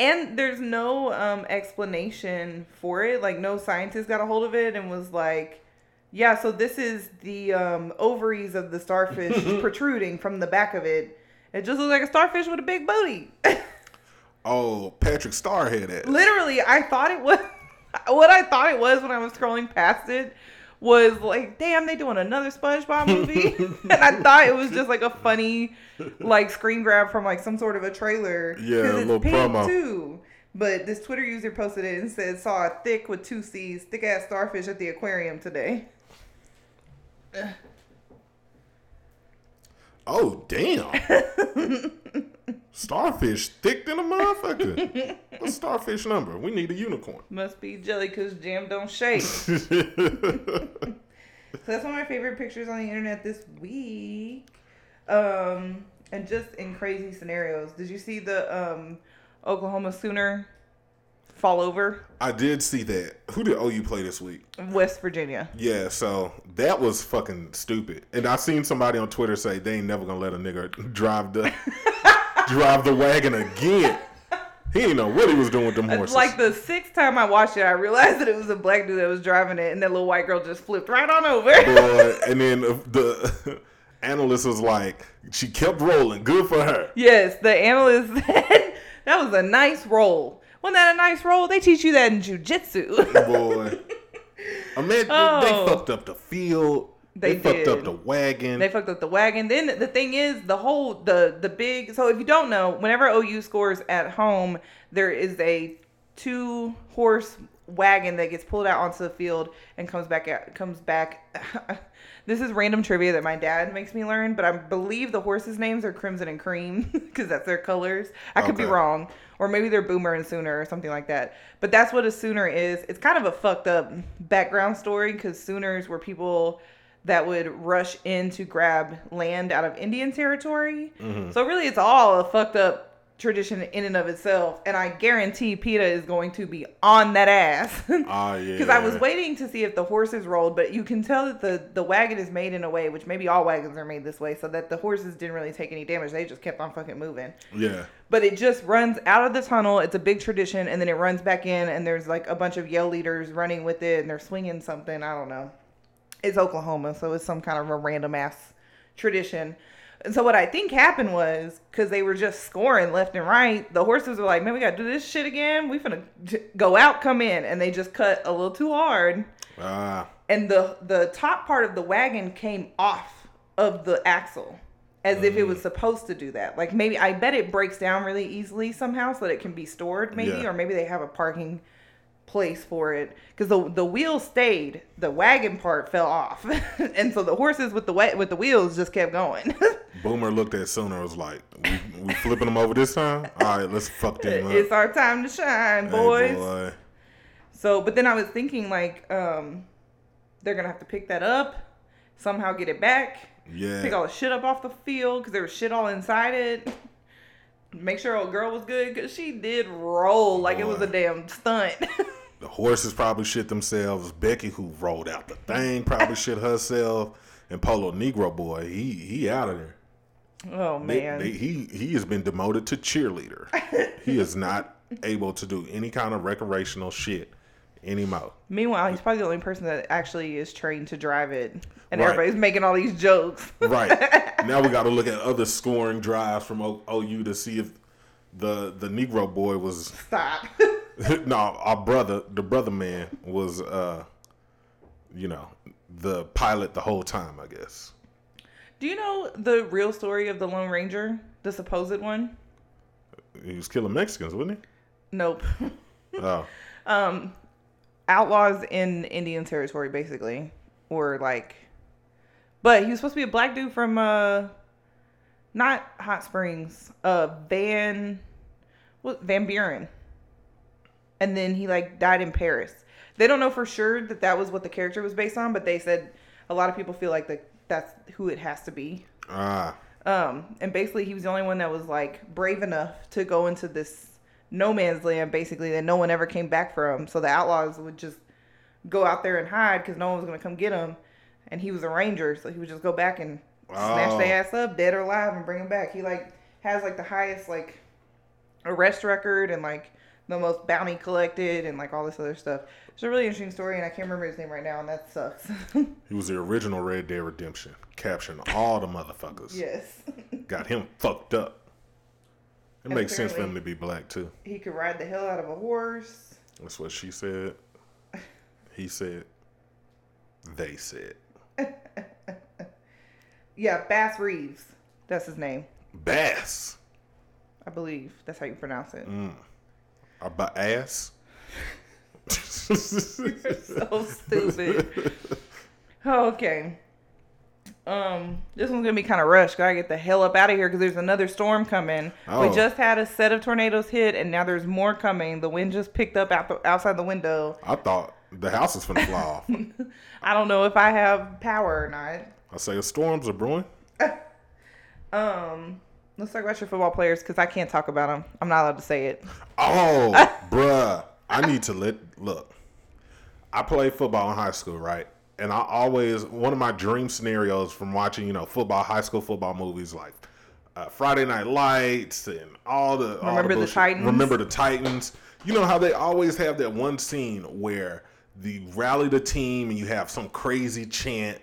Speaker 1: And there's no um, explanation for it. Like, no scientist got a hold of it and was like, yeah, so this is the um, ovaries of the starfish [laughs] protruding from the back of it. It just looks like a starfish with a big booty. [laughs]
Speaker 2: Oh, Patrick Star had it.
Speaker 1: Literally, I thought it was [laughs] what I thought it was when I was scrolling past it was like, damn, they doing another SpongeBob movie, [laughs] and I thought it was just like a funny, like screen grab from like some sort of a trailer.
Speaker 2: Yeah, a
Speaker 1: it's
Speaker 2: little
Speaker 1: pink,
Speaker 2: promo.
Speaker 1: too. But this Twitter user posted it and said, "Saw a thick with two C's, thick ass starfish at the aquarium today." [laughs]
Speaker 2: Oh damn! starfish thick than a motherfucker. What's starfish number? We need a unicorn.
Speaker 1: Must be jelly because jam don't shake. [laughs] so that's one of my favorite pictures on the internet this week. Um, and just in crazy scenarios. Did you see the um, Oklahoma Sooner fall over?
Speaker 2: I did see that. Who did OU play this week?
Speaker 1: West Virginia.
Speaker 2: Yeah, so that was fucking stupid. And I seen somebody on Twitter say they ain't never gonna let a nigga drive the [laughs] drive the wagon again. He didn't know what he was doing with them horses.
Speaker 1: like the sixth time I watched it, I realized that it was a black dude that was driving it, and that little white girl just flipped right on over. [laughs]
Speaker 2: And then the analyst was like, she kept rolling. Good for her.
Speaker 1: yes, the analyst [laughs] said that was a nice roll. Wasn't that a nice roll? They teach you that in jujitsu.
Speaker 2: Oh, boy. [laughs] Imagine
Speaker 1: Oh.
Speaker 2: they fucked up the field. They,
Speaker 1: They
Speaker 2: fucked up the wagon.
Speaker 1: They fucked up the wagon. Then the thing is, the whole the the big. So if you don't know, whenever OU scores at home, there is a two horse wagon that gets pulled out onto the field and comes back out. Comes back. [laughs] this is random trivia that my dad makes me learn, but I believe the horses' names are Crimson and Cream [laughs] because that's their colors. I could be wrong, or maybe they're Boomer and Sooner or something like that. But that's what a Sooner is. It's kind of a fucked up background story because Sooners were people that would rush in to grab land out of Indian territory. Mm-hmm. So really, it's all a fucked up tradition in and of itself. And I guarantee PETA is going to be on that ass. [laughs]
Speaker 2: Ah, yeah.
Speaker 1: Because I was waiting to see if the horses rolled, but you can tell that the, the wagon is made in a way, which maybe all wagons are made this way, so that the horses didn't really take any damage. They just kept on fucking moving.
Speaker 2: Yeah.
Speaker 1: But it just runs out of the tunnel. It's a big tradition, and then it runs back in, and there's like a bunch of yell leaders running with it, and they're swinging something. I don't know. It's Oklahoma, so it's some kind of a random ass tradition. And so what I think happened was because they were just scoring left and right, the horses were like, "Man, we gotta do this shit again. We finna go out, come in," and they just cut a little too hard,
Speaker 2: Ah.
Speaker 1: and the the top part of the wagon came off of the axle as if it was supposed to do that like maybe i bet it breaks down really easily somehow so that it can be stored maybe
Speaker 2: Yeah.
Speaker 1: or maybe they have a parking place for it because the the wheel stayed the wagon part fell off [laughs] and so the horses with the wa- with the wheels just kept going [laughs]
Speaker 2: Boomer looked at Sooner was like, we, we flipping them over this time? All right, let's fuck them up.
Speaker 1: it's our time to shine
Speaker 2: Hey,
Speaker 1: boys
Speaker 2: boy.
Speaker 1: So, but then I was thinking like, um, they're gonna have to pick that up, somehow get it back,
Speaker 2: Yeah.
Speaker 1: pick all the shit up off the field because there was shit all inside it. Make sure old girl was good because she did roll like it was a damn stunt. [laughs]
Speaker 2: The horses probably shit themselves. Becky, who rolled out the thing, probably shit herself. And Polo Negro boy, he he out of there.
Speaker 1: oh
Speaker 2: They-
Speaker 1: man,
Speaker 2: they- he he has been demoted to cheerleader. [laughs] he is not able to do any kind of recreational shit anymore.
Speaker 1: meanwhile he's probably the only person that actually is trained to drive it, and
Speaker 2: Right.
Speaker 1: everybody's making all these jokes.
Speaker 2: Right [laughs] now, we got to look at other scoring drives from o- OU to see if the the Negro boy was
Speaker 1: Stop. [laughs] [laughs]
Speaker 2: no our brother the brother man was uh you know the pilot the whole time I guess.
Speaker 1: Do you know the real story of the Lone Ranger, the supposed one?
Speaker 2: He was killing Mexicans, wasn't he? Nope. [laughs] Oh, [laughs]
Speaker 1: um outlaws in Indian territory basically or like but he was supposed to be a black dude from uh not Hot Springs uh Van what Van Buren and then he like died in Paris they don't know for sure that that was what the character was based on but they said a lot of people feel like that that's who it has to be
Speaker 2: ah,
Speaker 1: um, and basically, he was the only one that was like brave enough to go into this no man's land, basically that no one ever came back from. So the outlaws would just go out there and hide because no one was gonna come get him. And he was a ranger, so he would just go back and snatch
Speaker 2: Oh.
Speaker 1: their ass up, dead or alive, and bring them back. He like has like the highest like arrest record and like the most bounty collected and like all this other stuff. It's a really interesting story, and I can't remember his name right now, and that sucks. [laughs]
Speaker 2: he was the original Red Dead Redemption, capturing all the motherfuckers.
Speaker 1: yes, [laughs]
Speaker 2: Got him fucked up. It
Speaker 1: And
Speaker 2: makes sense for him to be black too.
Speaker 1: he could ride the hell out of a horse.
Speaker 2: That's what she said. [laughs] He said. They said.
Speaker 1: Yeah, Bass Reeves. That's his name.
Speaker 2: Bass.
Speaker 1: I believe that's how you pronounce it. Mm.
Speaker 2: About ass. [laughs]
Speaker 1: so stupid. Okay. Um, this one's gonna be kind of rushed. Gotta get the hell up out of here because there's another storm coming.
Speaker 2: Oh.
Speaker 1: We just had a set of tornadoes hit, and now there's more coming. The wind just picked up out the, outside the window.
Speaker 2: I thought the house is gonna fly off. [laughs]
Speaker 1: I don't know if I have power or not.
Speaker 2: I say storms are brewing. [laughs]
Speaker 1: Um, let's talk about your football players because I can't talk about them. I'm not allowed to say it.
Speaker 2: Oh, [laughs] bruh. I need to let look. I played football in high school, right? And I always one of my dream scenarios from watching, you know, football, high school football movies like uh, Friday Night Lights and all the all
Speaker 1: Remember the
Speaker 2: bullshit.
Speaker 1: Titans?
Speaker 2: Remember the Titans. You know how they always have that one scene where the rally the team and you have some crazy chant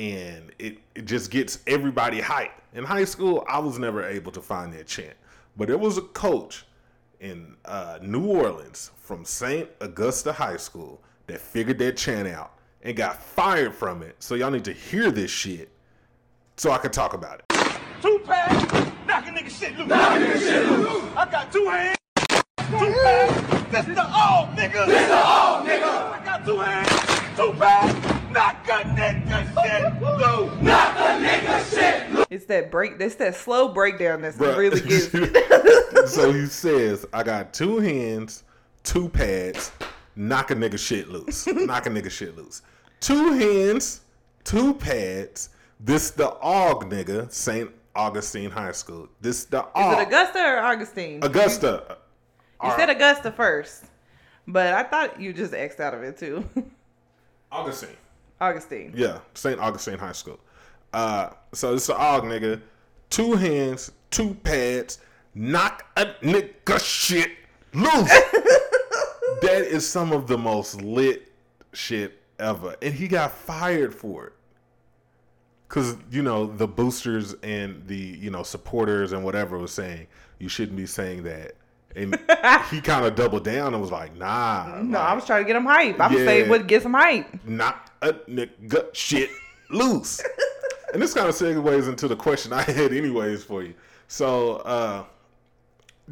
Speaker 2: and it, it just gets everybody hyped. In high school, I was never able to find that chant. But there was a coach in uh, New Orleans from St. Augusta High School that figured that chant out and got fired from it. So y'all need to hear this shit so I can talk about it.
Speaker 6: Two pads, knock a nigga shit loose. Knock a nigga shit loose. I got two hands, two pads. This the all, nigga. This the all, nigga. I got two hands, two pads. Knock a nigga shit loose. Knock a nigga shit loose.
Speaker 1: It's that break. It's that slow breakdown that's
Speaker 2: Bruh.
Speaker 1: really [laughs] gets.
Speaker 2: so he says, I got two hands, two pads, knock a nigga shit loose. [laughs] knock a nigga shit loose. Two hands, two pads. This the AUG nigga, St. Augustine High School. This the
Speaker 1: Is
Speaker 2: AUG.
Speaker 1: it Augusta or Augustine?
Speaker 2: Augusta.
Speaker 1: You said Augusta first, but I thought you just X'd out of it too. [laughs]
Speaker 2: Augustine.
Speaker 1: Augustine.
Speaker 2: Yeah, St. Augustine High School. Uh, so it's an AUG nigga. Two hands, two pads, knock a nigga shit loose. [laughs] that is some of the most lit shit ever. And he got fired for it. Cause you know, the boosters and the, you know, supporters and whatever was saying, you shouldn't be saying that. And [laughs] he kind of doubled down and was like, nah.
Speaker 1: No,
Speaker 2: like,
Speaker 1: I was trying to get him hype. I'm
Speaker 2: Yeah.
Speaker 1: saying what gets him hype.
Speaker 2: knock a nigga shit [laughs] loose. and this kind of segues into the question I had anyways for you. So uh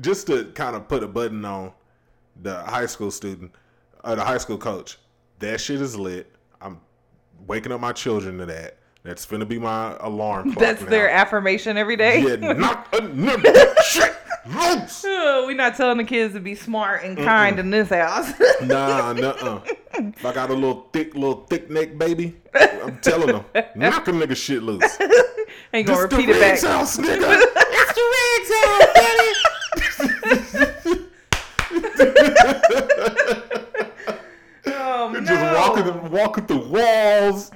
Speaker 2: just to kind of put a button on the high school student, uh, the high school coach, that shit is lit. I'm waking up my children to that. That's gonna be my alarm clock.
Speaker 1: That's
Speaker 2: now.
Speaker 1: their affirmation every day.
Speaker 2: Yeah, [laughs] knock a nigga shit loose.
Speaker 1: We're not telling the kids to be smart and kind in this house. [laughs]
Speaker 2: Nah, nuh-uh. If I got a little thick, little thick neck baby, I'm telling them, knock a nigga shit loose. [laughs]
Speaker 1: Ain't gonna
Speaker 2: This
Speaker 1: repeat it back.
Speaker 2: House, [laughs] nigga. it's the Riggs house, daddy.
Speaker 1: Oh,
Speaker 2: Just walking, walking through walls,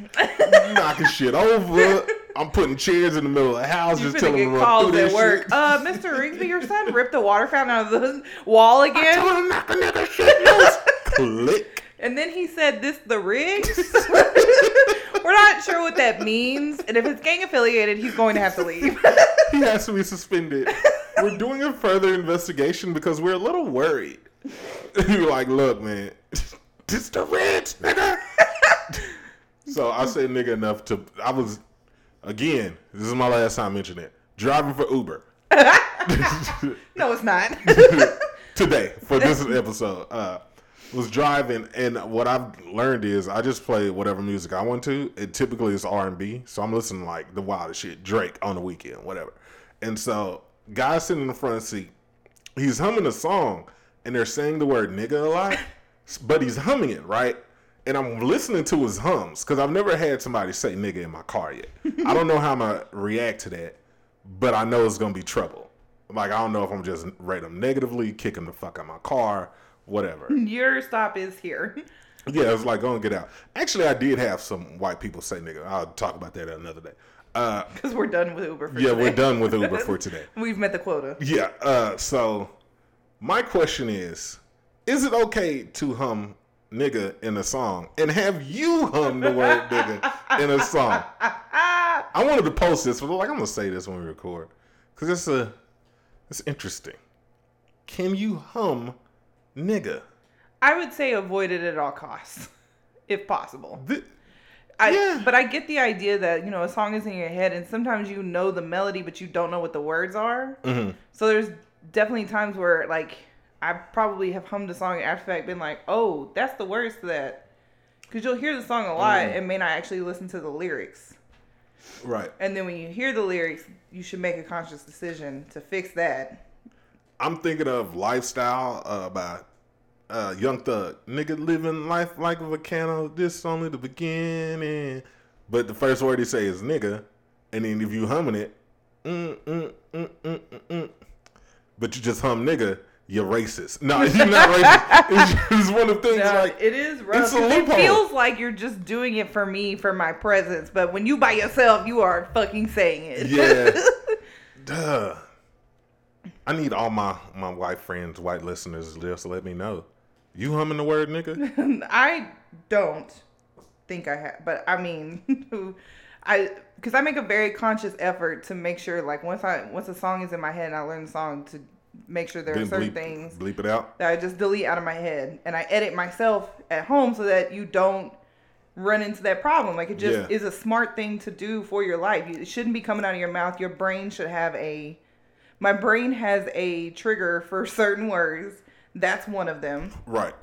Speaker 2: knocking shit over. I'm putting chairs in the middle of the house,
Speaker 1: You
Speaker 2: just telling them
Speaker 1: get
Speaker 2: to run
Speaker 1: calls
Speaker 2: through
Speaker 1: at work.
Speaker 2: shit.
Speaker 1: Uh, Mr. Rigsby, your son ripped the water fountain out of the wall again.
Speaker 2: Tell him knock a nigga shit loose. Click.
Speaker 1: And then he said, "This the Riggs." [laughs] We're not sure what that means, and if it's gang affiliated, he's going to have to leave. [laughs]
Speaker 2: He has to be suspended. We're doing a further investigation because we're a little worried. [laughs] You're like, look, man, this the Reds, nigga. so I said nigga enough to. I was, again, this is my last time mentioning it. Driving for Uber [laughs] [laughs]
Speaker 1: no, it's not. [laughs]
Speaker 2: today for this episode. Uh, was driving, and what I've learned is I just play whatever music I want to. It typically is R and B, so I'm listening like the wildest shit, Drake on the Weeknd, whatever. And so, guy sitting in the front seat, he's humming a song, and they're saying the word nigga a lot, but he's humming it right. And I'm listening to his hums because I've never had somebody say nigga in my car yet. [laughs] I don't know how I'm gonna react to that, but I know it's gonna be trouble. Like I don't know if I'm just rate him negatively, kick him the fuck out my car, whatever. [laughs]
Speaker 1: Your stop is here. [laughs]
Speaker 2: yeah, it's like go and get out. Actually, I did have some white people say nigga. I'll talk about that another day. Uh,
Speaker 1: Because we're done with Uber for
Speaker 2: yeah,
Speaker 1: today.
Speaker 2: we're done with Uber for today.
Speaker 1: We've met the quota.
Speaker 2: Yeah. Uh, so my question is: Is it okay to hum nigga in a song? And have you hummed the word nigga in a song? [laughs] I wanted to post this, but like I'm gonna say this when we record because it's a it's interesting. Can you hum nigga?
Speaker 1: I would say avoid it at all costs, [laughs] if possible.
Speaker 2: Th-
Speaker 1: I,
Speaker 2: Yeah.
Speaker 1: But I get the idea that you know a song is in your head, and sometimes you know the melody, but you don't know what the words are.
Speaker 2: Mm-hmm.
Speaker 1: So there's definitely times where like I probably have hummed a song after fact, been like, oh, that's the words to that, because you'll hear the song a lot
Speaker 2: Mm-hmm.
Speaker 1: and may not actually listen to the lyrics.
Speaker 2: Right.
Speaker 1: And then when you hear the lyrics, you should make a conscious decision to fix that.
Speaker 2: I'm thinking of lifestyle uh, by uh, Young Thug. Nigga living life like a volcano. This only the beginning. But the first word he say is nigga, and then if you humming it, mm, mm, mm, mm, mm, mm, but you just hum nigga, you're racist. No, [laughs] you're not racist. It's just one of the things
Speaker 1: No,
Speaker 2: like
Speaker 1: it is rough.
Speaker 2: it's a
Speaker 1: 'cause It feels like you're just doing it for me, for my presence. But when you by yourself, you are fucking saying it.
Speaker 2: Yeah. [laughs] Duh. I need all my my white friends, white listeners, just to let me know. You humming the word nigga? [laughs]
Speaker 1: I don't think I have, but I mean, I because I make a very conscious effort to make sure, like once I once a song is in my head and I learn the song, to make sure there are certain
Speaker 2: bleep,
Speaker 1: things
Speaker 2: bleep it out.
Speaker 1: that I just delete out of my head and I edit myself at home so that you don't run into that problem. Like it just
Speaker 2: Yeah.
Speaker 1: is a smart thing to do for your life. It shouldn't be coming out of your mouth. Your brain should have a my brain has a trigger for [laughs] certain words. That's one of them.
Speaker 2: Right.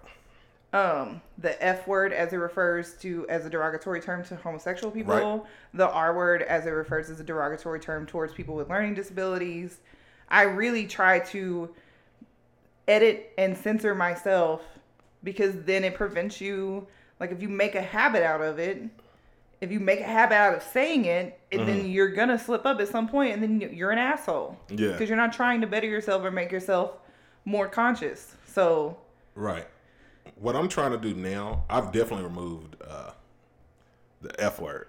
Speaker 1: Um, the F word as it refers to as a derogatory term to homosexual people.
Speaker 2: Right.
Speaker 1: The R word as it refers as a derogatory term towards people with learning disabilities. I really try to edit and censor myself because then it prevents you like if you make a habit out of it if you make a habit out of saying it and then you're gonna slip up at some point and then you're an asshole
Speaker 2: Yeah.
Speaker 1: because you're not trying to better yourself or make yourself more conscious so
Speaker 2: Right. What I'm trying to do now, I've definitely removed uh, the F word,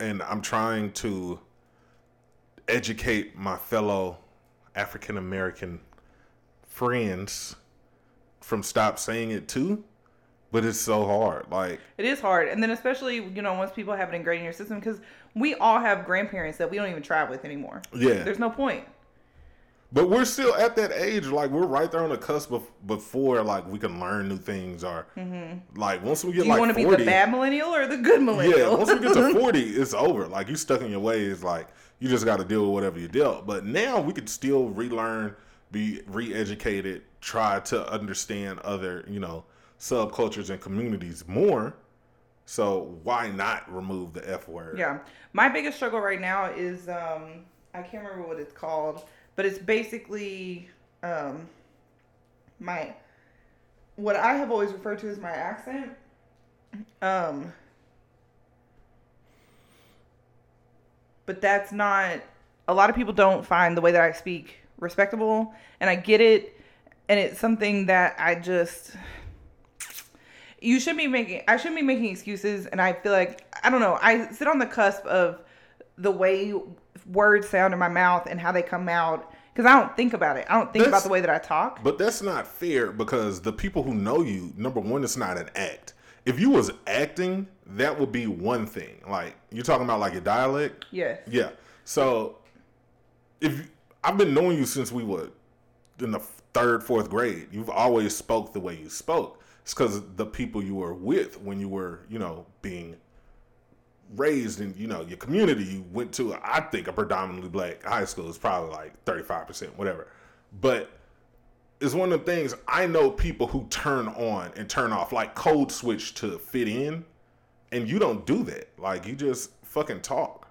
Speaker 2: and I'm trying to educate my fellow African American friends from stop saying it too. But it's so hard. Like,
Speaker 1: It is hard, and then especially you know once people have it ingrained in your system, because we all have grandparents that we don't even try with anymore.
Speaker 2: Yeah.
Speaker 1: there's no point.
Speaker 2: But we're still at that age. Like, we're right there on the cusp of before like we can learn new things. Or like once we get
Speaker 1: Mm-hmm. Do you
Speaker 2: like
Speaker 1: want to be
Speaker 2: 40,
Speaker 1: the bad millennial or the good millennial?
Speaker 2: Yeah, once we get to [laughs] 40, it's over. Like, you stuck in your ways. Like, you just got to deal with whatever you dealt. But now we could still relearn, be re educated, try to understand other, you know, subcultures and communities more. So, why not remove the F word?
Speaker 1: Yeah. My biggest struggle right now is um I can't remember what it's called, but it's basically um my what I have always referred to as my accent. Um but that's not a lot of people don't find the way that I speak respectable and I get it and it's something that I just you shouldn't be making I shouldn't be making excuses and I feel like I don't know I sit on the cusp of the way words sound in my mouth and how they come out because I don't think about it I don't think about the way that I talk
Speaker 2: But that's not fair because the people who know you, number one, it's not an act. If you was acting, that would be one thing. Like you're talking about like your dialect.
Speaker 1: yes
Speaker 2: Yeah. So if I've been knowing you since we were in the third, fourth grade, you've always spoke the way you spoke. It's because the people you were with when you were, you know, being raised in, you know, your community. You went to, I think, a predominantly black high school. It's probably like thirty five percent, whatever. But it's one of the things I know people who turn on and turn off, like code switch to fit in, and you don't do that. Like you just fucking talk.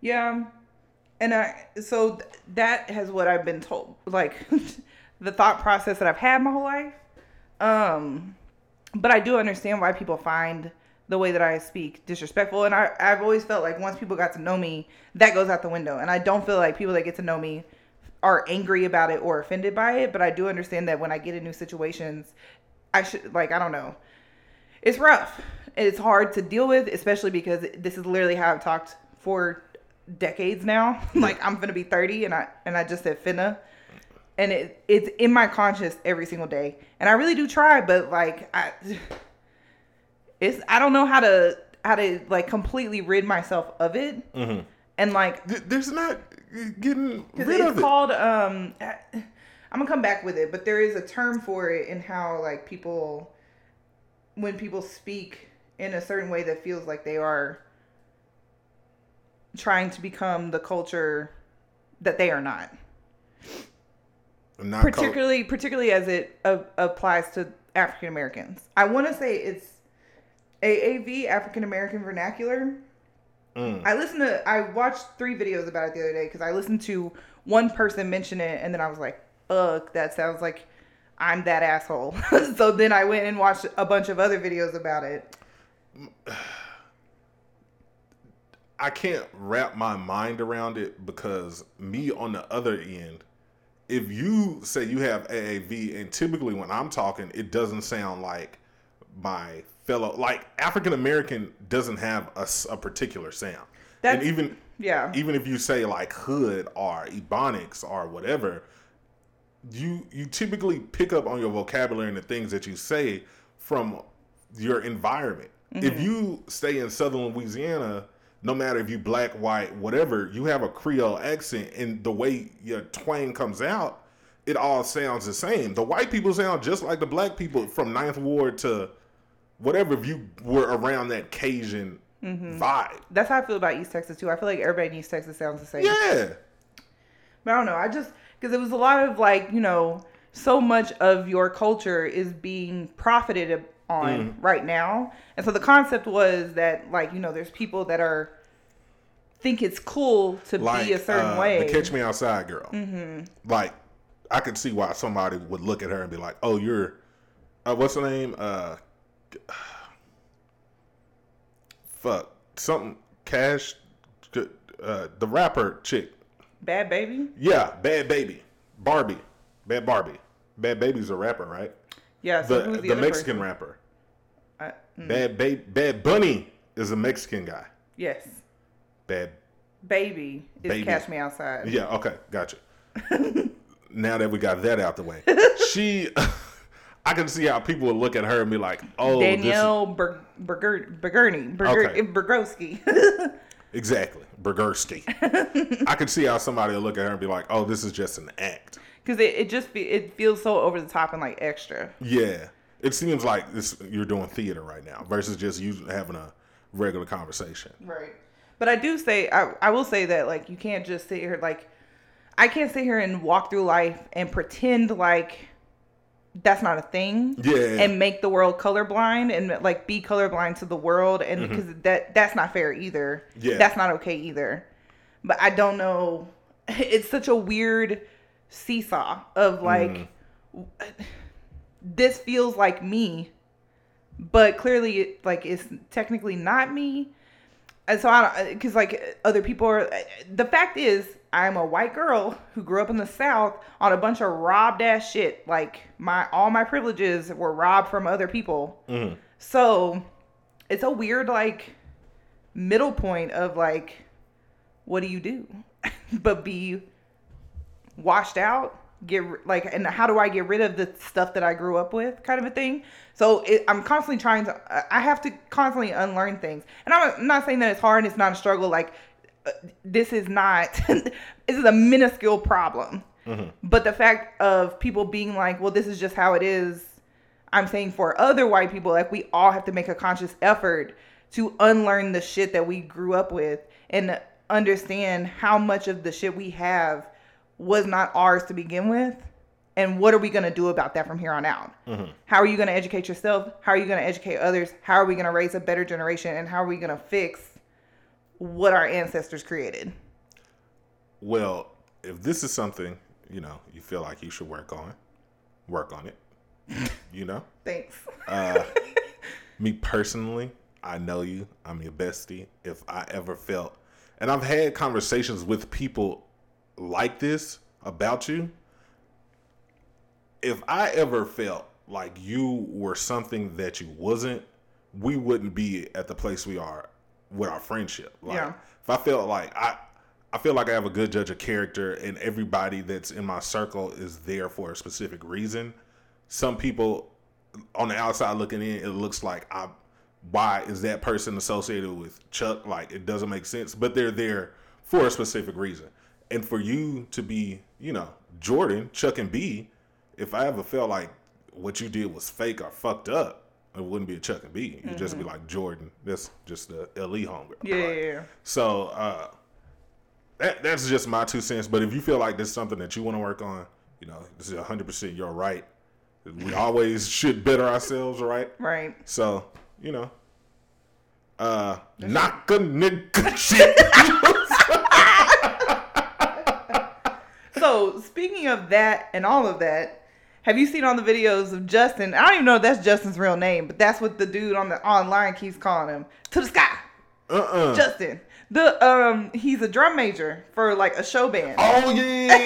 Speaker 1: Yeah. And I so th- that has what I've been told like [laughs] the thought process that I've had my whole life. Um but I do understand why people find the way that I speak disrespectful. And I I've always felt like once people got to know me, that goes out the window. And I don't feel like people that get to know me are angry about it or offended by it, but I do understand that when I get in new situations, I should like I don't know. It's rough. It's hard to deal with, especially because this is literally how I've talked for decades now. [laughs] like I'm gonna be 30, and I and I just said finna, and it it's in my conscious every single day, and I really do try, but like I, it's I don't know how to how to like completely rid myself of it, and like
Speaker 2: There's not getting rid
Speaker 1: it's
Speaker 2: of it.
Speaker 1: called um i'm gonna come back with it but there is a term for it in how like people when people speak in a certain way that feels like they are trying to become the culture that they are not.
Speaker 2: Not called-
Speaker 1: particularly particularly as it uh, applies to african americans i want to say it's aav african american vernacular mm. I listened to, I watched three videos about it the other day because I listened to one person mention it and then I was like, ugh, that sounds like I'm that asshole. [laughs] so then I went and watched a bunch of other videos about it. [sighs]
Speaker 2: I can't wrap my mind around it because me on the other end, if you say you have AAV, and typically when I'm talking, it doesn't sound like my fellow, like African American doesn't have a particular sound.
Speaker 1: That's-
Speaker 2: and even
Speaker 1: yeah.
Speaker 2: even if you say like hood or ebonics or whatever, you you typically pick up on your vocabulary and the things that you say from your environment. If mm-hmm. you stay in southern Louisiana, no matter if you black, white, whatever, you have a Creole accent and the way your twang comes out, it all sounds the same. The white people sound just like the black people from Ninth Ward to whatever if you were around that Cajun vibe.
Speaker 1: That's how I feel about East Texas too. I feel like everybody in East Texas sounds the same.
Speaker 2: Yeah.
Speaker 1: But I don't know. I just because it was a lot of like you know so much of your culture is being profited on right now, and so the concept was that like you know there's people that are think it's cool to
Speaker 2: like
Speaker 1: be a certain
Speaker 2: uh,
Speaker 1: way.
Speaker 2: the Catch Me Outside girl. Mm-hmm. Like, I could see why somebody would look at her and be like, "Oh, you're, uh, what's her name? Uh, [sighs] fuck, something Cash, uh, the rapper chick.
Speaker 1: Bhad Bhabie.
Speaker 2: Yeah, Bhad Bhabie, Barbie, Bad Barbie, Bhad Bhabie's a rapper, right?
Speaker 1: Yeah. So
Speaker 2: The
Speaker 1: who's
Speaker 2: the,
Speaker 1: the,
Speaker 2: Mexican
Speaker 1: person?
Speaker 2: rapper.
Speaker 1: I- mm,
Speaker 2: Bad ba- Bad Bunny is a Mexican guy.
Speaker 1: yes.
Speaker 2: Bhad
Speaker 1: Bhabie is
Speaker 2: Baby.
Speaker 1: Catch Me Outside.
Speaker 2: Yeah, okay, gotcha. [laughs] now that we got that out the way, [laughs] she, [laughs] I can see how people would look at her and be like, "Oh,
Speaker 1: Danielle Ber- Berger- Bergerney, Berger-
Speaker 2: Okay. [laughs]
Speaker 1: Bergowski.
Speaker 2: exactly, Bergersky." I can see how somebody would look at her and be like, "Oh, this is just an act."
Speaker 1: Because it, it just fe- it feels so over the top and like extra.
Speaker 2: Yeah, it seems like this you're doing theater right now versus just you having a regular conversation.
Speaker 1: Right. But I do say I, I will say that like you can't just sit here like I can't sit here and walk through life and pretend like that's not a thing.
Speaker 2: Yeah.
Speaker 1: And make the world colorblind and like be colorblind to the world and because that that's not fair either.
Speaker 2: Mm-hmm. Yeah.
Speaker 1: That's not okay either. But I don't know. [laughs] It's such a weird seesaw of like
Speaker 2: Mm-hmm.
Speaker 1: this feels like me, but clearly it, like it's technically not me. And so I don't, because like other people are. The fact is, I'm a white girl who grew up in the South on a bunch of robbed ass shit. Like my all my privileges were robbed from other people. Mm-hmm. So it's a weird like middle point of like, what do you do? [laughs] but be washed out get like and how do i get rid of the stuff that i grew up with kind of a thing so it, i'm constantly trying to I- have to constantly unlearn things and i'm not saying that it's hard and it's not a struggle like this is not [laughs] this is a minuscule problem. Mm-hmm. But the fact of people being like well this is just how it is i'm saying for other white people like we all have to make a conscious effort to unlearn the shit that we grew up with and understand how much of the shit we have was not ours to begin with. And what are we going to do about that from here on out? Mm-hmm. How are you going to educate yourself? How are you going to educate others? How are we going to raise a better generation? And how are we going to fix what our ancestors created
Speaker 2: Well, if this is something you know you feel like you should work on, work on it. [laughs] you know.
Speaker 1: thanks uh, [laughs]
Speaker 2: me personally, I know you. I'm your bestie. If I ever felt, and I've had conversations with people like this about you. If I ever felt like you were something that you wasn't, we wouldn't be at the place we are with our friendship. Like,
Speaker 1: Yeah.
Speaker 2: if I feel like I, I feel like I have a good judge of character, and everybody that's in my circle is there for a specific reason. Some people on the outside looking in, it looks like I. Why is that person associated with Chuck? Like it doesn't make sense, but they're there for a specific reason. And for you to be, you know, Jordan, Chuck, and B, if I ever felt like what you did was fake or fucked up, it wouldn't be a Chuck and B. You'd just be like Jordan. That's just the LE homegirl.
Speaker 1: yeah, yeah, yeah.
Speaker 2: so uh, that that's just my two cents. But if you feel like this is something that you want to work on, you know, this is hundred percent your right. We [laughs] always should better ourselves, right?
Speaker 1: right
Speaker 2: So you know, Uh, knock a nigga [laughs] shit.
Speaker 1: So speaking of that and all of that, have you seen all the videos of Justin? I don't even know if that's Justin's real name, but that's what the dude on the online keeps calling him. To the sky,
Speaker 2: uh-uh.
Speaker 1: Justin. The um, he's a drum major for like a show band.
Speaker 2: Oh yeah.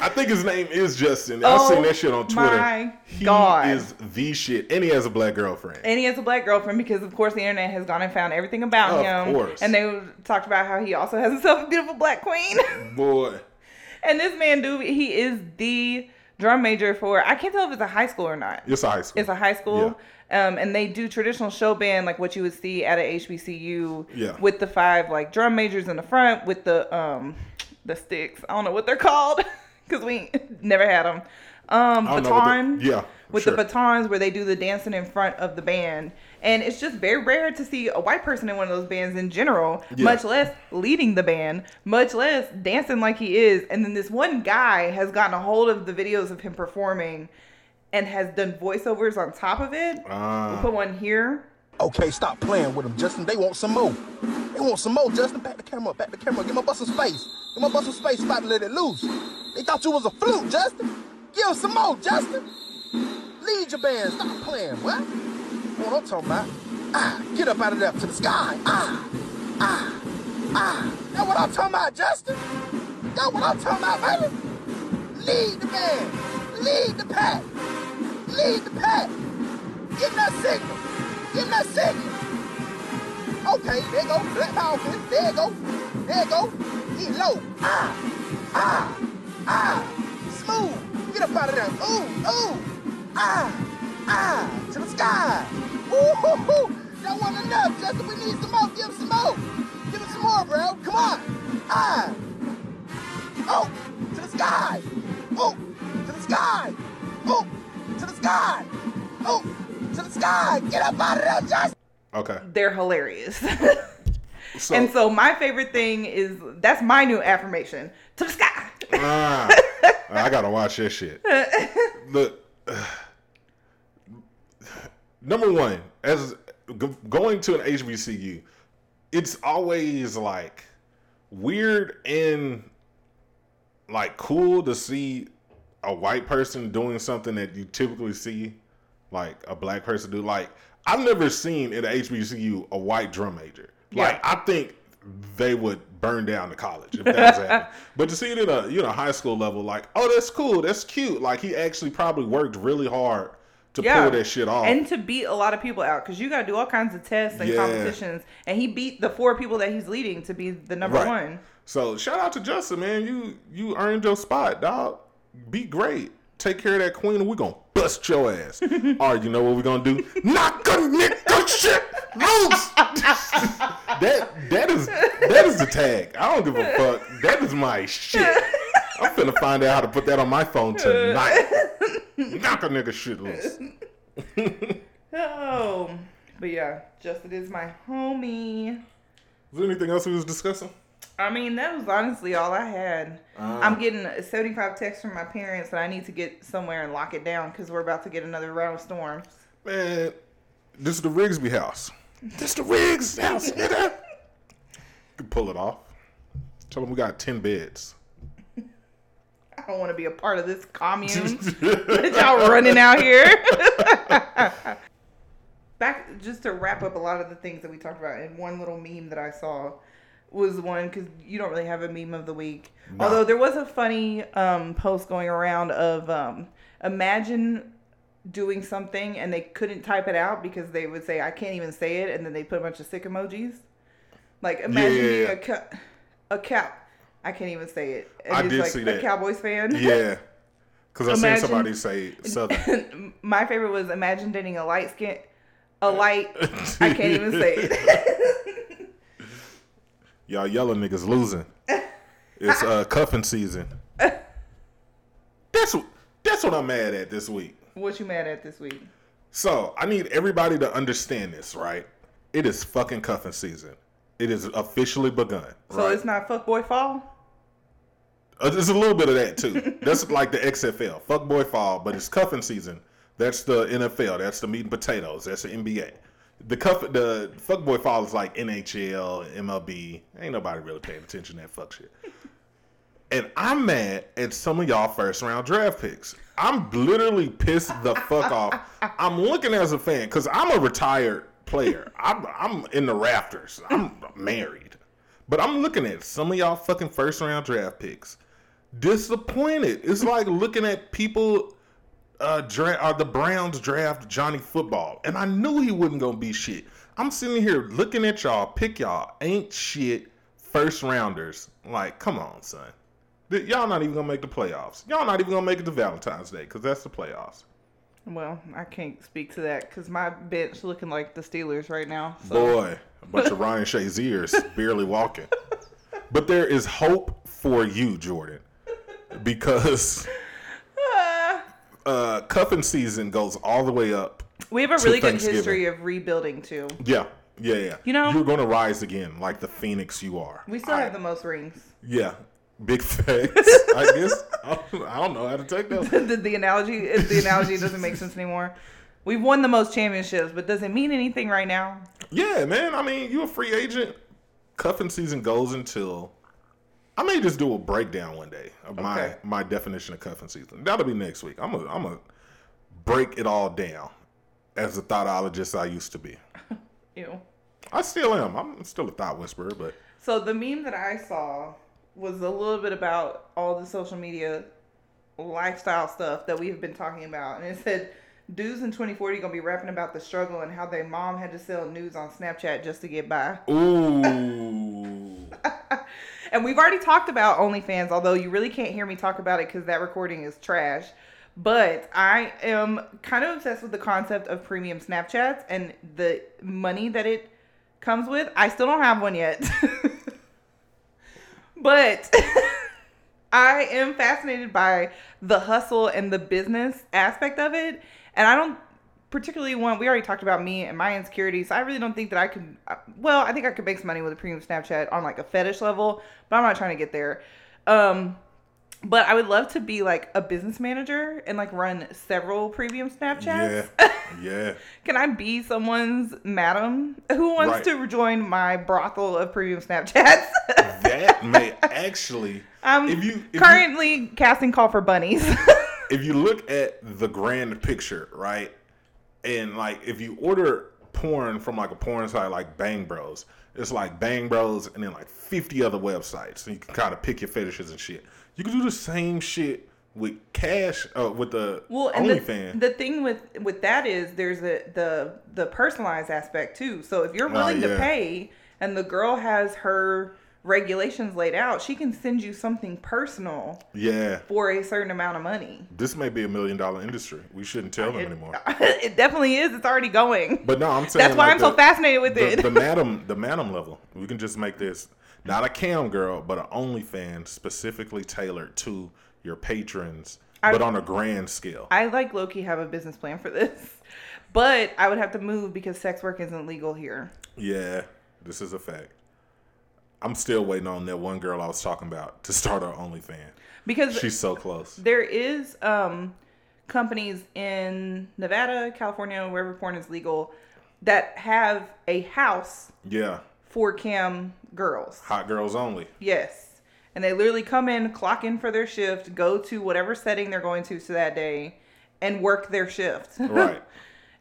Speaker 2: I think his name is Justin. I've
Speaker 1: Oh,
Speaker 2: seen that shit on Twitter.
Speaker 1: my God.
Speaker 2: he
Speaker 1: God.
Speaker 2: is the shit, and he has a black girlfriend.
Speaker 1: And he has a black girlfriend because, of course, the internet has gone and found everything about
Speaker 2: Of
Speaker 1: him.
Speaker 2: course.
Speaker 1: And they talked about how he also has himself a beautiful black queen. [laughs]
Speaker 2: Boy,
Speaker 1: and this man, do he is the drum major for, I can't tell if it's a high school or not.
Speaker 2: it's a high school.
Speaker 1: It's a high school. Yeah. Um, and they do traditional show band like what you would see at a HBCU
Speaker 2: Yeah.
Speaker 1: with the five like drum majors in the front with the um the sticks. I don't know what they're called [laughs] because we [laughs] never had them. Um,
Speaker 2: I don't know what
Speaker 1: baton.
Speaker 2: they- yeah,
Speaker 1: with
Speaker 2: sure.
Speaker 1: the batons where they do the dancing in front of the band. And it's just very rare to see a white person in one of those bands in general,
Speaker 2: Yeah.
Speaker 1: much less leading the band, much less dancing like he is. And then this one guy has gotten a hold of the videos of him performing and has done voiceovers on top of it.
Speaker 2: Ah.
Speaker 1: we'll put one here.
Speaker 7: Okay, stop playing with them, Justin. They want some more. They want some more, Justin. Back the camera, back the camera. Give my bus some space. Give my bus some space. About to let it loose. They thought you was a flute, Justin. Give some more, Justin. Lead your band. Stop playing, what? What I'm talking about? Ah, get up out of there to the sky. Ah, ah, ah. That's what I'm talking about, Justin. That's what I'm talking about, baby. Lead the band. Lead the pack. Lead the pack. Give that signal. Give that signal. Okay, there go. Black power fist. There go. There go. He low. Ah, ah, ah. Smooth. Get up out of there. Ooh, ooh. Ah, ah. To the sky. Ooh, hoo, hoo. That wasn't enough, Justin. We need some more. Give him some more. Give him some more, bro. Come on. Ah. Oh, to the sky. Oh, to the sky. Oh, to the sky. Oh, to the sky. Get up out of there, Justin.
Speaker 2: okay.
Speaker 1: They're hilarious. [laughs]
Speaker 2: So,
Speaker 1: and so my favorite thing is that's my new affirmation to the sky.
Speaker 2: ah, [laughs] I gotta watch that shit. Look, number one, as g- going to an HBCU, it's always like weird and like cool to see a white person doing something that you typically see like a black person do. Like I've never seen in a HBCU a white drum major. Like I think they would burn down the college if that was happening. [laughs] But to see it in a you know high school level, like oh that's cool, that's cute. Like he actually probably worked really hard to pull that shit off.
Speaker 1: And to beat a lot of people out because you got to do all kinds of tests and
Speaker 2: Yeah.
Speaker 1: competitions. And he beat the four people that he's leading to be the number
Speaker 2: Right.
Speaker 1: one.
Speaker 2: So shout out to Justin, man. You you earned your spot, dog. Be great. Take care of that queen, and we gonna bust your ass. [laughs] All right, you know what we gonna do? Knock a nigga shit loose. [laughs] that that is that is the tag. I don't give a fuck. That is my shit. I'm finna find out how to put that on my phone tonight. [laughs] Knock a nigga shit loose.
Speaker 1: Oh, but yeah, Justin is my homie.
Speaker 2: Is there anything else we was discussing?
Speaker 1: I mean, that was honestly all I had.
Speaker 2: Ah.
Speaker 1: I'm getting 75 texts from my parents that I need to get somewhere and lock it down because we're about to get another round of storms.
Speaker 2: Man, this is the Rigsby house. This is the Riggs house, nigga. You can pull it off. Tell them we got 10 beds.
Speaker 1: I don't want to be a part of this commune [laughs] that y'all running out here. [laughs] Back just to wrap up a lot of the things that we talked about, and one little meme that I saw was one because you don't really have a meme of the week.
Speaker 2: Nah.
Speaker 1: Although there was a funny um, post going around of um, imagine doing something and they couldn't type it out because they would say I can't even say it, and then they put a bunch of sick emojis. Like imagine
Speaker 2: Yeah.
Speaker 1: being a ca- a cap. I can't even say it. And
Speaker 2: I did
Speaker 1: like
Speaker 2: see
Speaker 1: a
Speaker 2: that.
Speaker 1: Cowboys fan. [laughs]
Speaker 2: Yeah. Because I seen somebody say Southern. [laughs]
Speaker 1: My favorite was imagine dating a light skin, a [laughs] light. I can't even say it.
Speaker 2: Y'all yellow niggas losing. It's uh, cuffing season. That's, what- that's what I'm mad at this week.
Speaker 1: what you mad at this week?
Speaker 2: So I need everybody to understand this, right? It is fucking cuffing season. It is officially begun.
Speaker 1: So
Speaker 2: right?
Speaker 1: it's not fuckboy fall.
Speaker 2: Uh, There's a little bit of that too. [laughs] That's like the XFL, fuck boy fall, but it's cuffing season. That's the NFL. That's the meat and potatoes. That's the NBA. the cuff the fuckboy is like NHL, MLB. Ain't nobody really paying attention to that fuck shit. And I'm mad at some of y'all first round draft picks. I'm literally pissed the fuck [laughs] off. I'm looking as a fan because I'm a retired player. I'm, I'm in the rafters. I'm married. But I'm looking at some of y'all fucking first round draft picks. Disappointed. It's like looking at people uh, dra- uh the Browns draft Johnny Football, and I knew he wasn't gonna be shit. I'm sitting here looking at y'all, pick y'all ain't shit first rounders. Like, come on, son. Y'all not even gonna make the playoffs. Y'all not even gonna make it to Valentine's Day because that's the playoffs.
Speaker 1: Well, I can't speak to that because my bench looking like the Steelers right now. So.
Speaker 2: Boy, a bunch of [laughs] Ryan Shaziers barely walking. But there is hope for you, Jordan, because uh, cuffing season goes all the way up.
Speaker 1: We have a really good history of rebuilding too.
Speaker 2: Yeah, yeah, yeah.
Speaker 1: You know-
Speaker 2: you're gonna rise again, like the phoenix you are.
Speaker 1: We still
Speaker 2: I-
Speaker 1: have the most rings.
Speaker 2: Yeah, big facts. [laughs] I guess I don't, I don't know how to take that. [laughs]
Speaker 1: the, the analogy the analogy doesn't make sense anymore. We've won the most championships, but does it mean anything right now?
Speaker 2: Yeah, man. I mean, you're a free agent. Cuffing season goes until. I may just do a breakdown one day of my
Speaker 1: Okay.
Speaker 2: my definition of cuffing season. That'll be next week. I'm gonna I'm gonna break it all down as a thoughtologist I used to be. [laughs]
Speaker 1: Ew.
Speaker 2: I still am. I'm still a thought whisperer, but
Speaker 1: So the meme that I saw was a little bit about all the social media lifestyle stuff that we've been talking about, and it said dudes in 2040 gonna be rapping about the struggle and how their mom had to sell news on Snapchat just to get by.
Speaker 2: ooh,
Speaker 1: And we've already talked about OnlyFans, although you really can't hear me talk about it because that recording is trash. But I am kind of obsessed with the concept of premium Snapchats and the money that it comes with. I still don't have one yet. [laughs] but [laughs] I am fascinated by the hustle and the business aspect of it. And I don't particularly one we already talked about me and my insecurities. I really don't think that I could, well, I think I could make some money with a premium Snapchat on like a fetish level, but I'm not trying to get there. Um, but I would love to be like a business manager and like run several premium Snapchats.
Speaker 2: yeah, [laughs] yeah.
Speaker 1: Can I be someone's madam who wants
Speaker 2: Right.
Speaker 1: to join my brothel of premium Snapchats? [laughs]
Speaker 2: That may actually.
Speaker 1: I'm
Speaker 2: if you if you,
Speaker 1: currently casting call for bunnies. [laughs]
Speaker 2: if you look at the grand picture, right, and like if you order porn from like a porn site like Bang Bros, it's like Bang Bros and then like 50 other websites, and you can kind of pick your fetishes and shit. You can do the same shit with cash, uh, with the
Speaker 1: well, and the,
Speaker 2: OnlyFans.
Speaker 1: the thing with with that is there's a the the personalized aspect too. So if you're
Speaker 2: Oh,
Speaker 1: willing to
Speaker 2: yeah.
Speaker 1: pay and the girl has her regulations laid out, she can send you something personal
Speaker 2: yeah,
Speaker 1: for a certain amount of money.
Speaker 2: this may be a million dollar industry. We shouldn't tell them
Speaker 1: It,
Speaker 2: anymore. [laughs]
Speaker 1: it definitely is. It's already going.
Speaker 2: But no, I'm saying
Speaker 1: That's why
Speaker 2: like
Speaker 1: I'm so fascinated with
Speaker 2: the,
Speaker 1: it.
Speaker 2: The [laughs] madam, the madam level. We can just make this not a cam girl, but an OnlyFans specifically tailored to your patrons,
Speaker 1: I-
Speaker 2: but on a grand scale.
Speaker 1: I like Loki have a business plan for this, [laughs] but I would have to move because sex work isn't legal here.
Speaker 2: yeah, this is a fact. I'm still waiting on that one girl I was talking about to start her OnlyFans.
Speaker 1: Because
Speaker 2: She's so close.
Speaker 1: there is um companies in Nevada, California, wherever porn is legal, that have a house
Speaker 2: Yeah,
Speaker 1: for cam girls.
Speaker 2: hot girls only.
Speaker 1: Yes. And they literally come in, clock in for their shift, go to whatever setting they're going to to that day, and work their shift.
Speaker 2: Right. [laughs]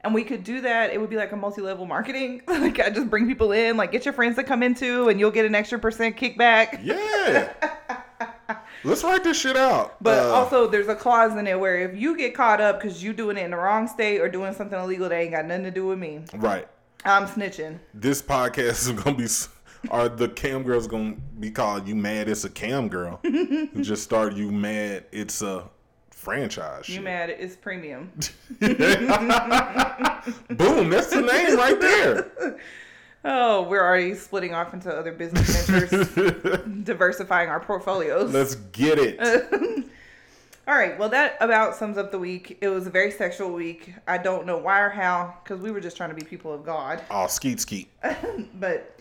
Speaker 1: and we could do that. It would be like a multi-level marketing. [laughs] like I just bring people in, like get your friends to come into, and you'll get an extra percent kickback.
Speaker 2: Yeah. [laughs] Let's write this shit out.
Speaker 1: But
Speaker 2: Uh,
Speaker 1: also, there's a clause in it where if you get caught up because you're doing it in the wrong state or doing something illegal that ain't got nothing to do with me,
Speaker 2: right.
Speaker 1: I'm snitching.
Speaker 2: this podcast [laughs] is gonna be are the cam girls gonna be called you mad it's a cam girl just start you mad it's a franchise
Speaker 1: You
Speaker 2: shit.
Speaker 1: mad? It's premium. [laughs] [laughs]
Speaker 2: boom that's the name right there
Speaker 1: Oh, we're already splitting off into other business ventures, [laughs] diversifying our portfolios.
Speaker 2: let's get it
Speaker 1: All right, well, that about sums up the week. It was a very sexual week. I don't know why or how, because we were just trying to be people of God.
Speaker 2: oh skeet skeet
Speaker 1: But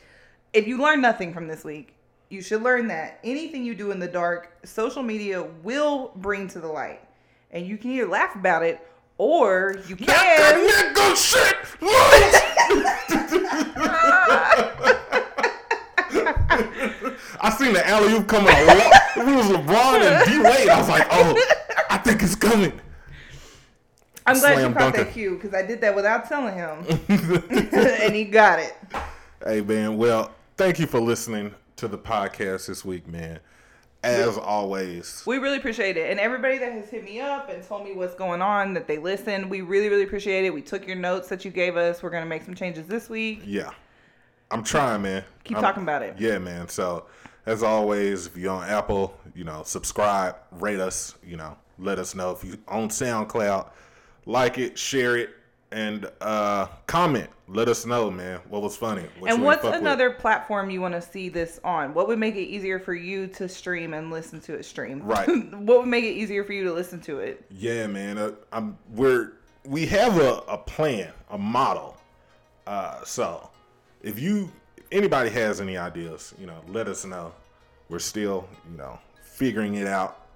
Speaker 1: if you learn nothing from this week, you should learn that anything you do in the dark, social media will bring to the light and you can either laugh about it or you can.
Speaker 2: Not shit. [laughs] I seen the alley oop coming. It was LeBron and D Wade. I was like, oh, I think it's coming.
Speaker 1: I'm glad
Speaker 2: Slam
Speaker 1: you caught that cue because I did that without telling him, [laughs] and he got it.
Speaker 2: Hey man, well, thank you for listening to the podcast this week, man. As always,
Speaker 1: We really appreciate it, and everybody that has hit me up and told me what's going on, that they listened, we really, really appreciate it. We took your notes that you gave us. We're gonna make some changes this week.
Speaker 2: yeah, I'm trying, man.
Speaker 1: Keep
Speaker 2: I'm-
Speaker 1: talking about it.
Speaker 2: Yeah, man. So, as always, if you're on Apple, you know, subscribe, rate us, you know, let us know if you on SoundCloud, like it, share it, and uh comment. Let us know, man, what was funny. What
Speaker 1: And what's
Speaker 2: fuck with.
Speaker 1: another platform you want to see this on? What would make it easier for you to stream and listen to it stream?
Speaker 2: Right. [laughs]
Speaker 1: what would make it easier for you to listen to it?
Speaker 2: Yeah, man. Uh, I'm we're we have a, a plan, a model. Uh, so if you if anybody has any ideas, you know, let us know. We're still, you know, figuring it out.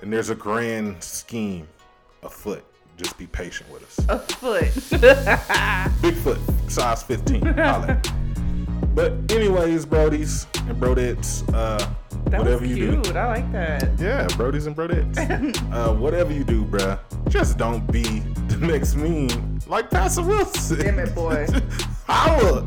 Speaker 2: And there's a grand scheme afoot. Just be patient with us.
Speaker 1: A foot. [laughs]
Speaker 2: Bigfoot, size 15. Holla. But anyways, Brodies and Brodettes, uh,
Speaker 1: That
Speaker 2: whatever
Speaker 1: was
Speaker 2: you do.
Speaker 1: cute. I like that.
Speaker 2: Yeah, Brodies and Brodettes. [laughs] uh, whatever you do, bruh, just don't be the next meme like Pastor Wilson.
Speaker 1: Damn it, boy. [laughs]
Speaker 2: Holla.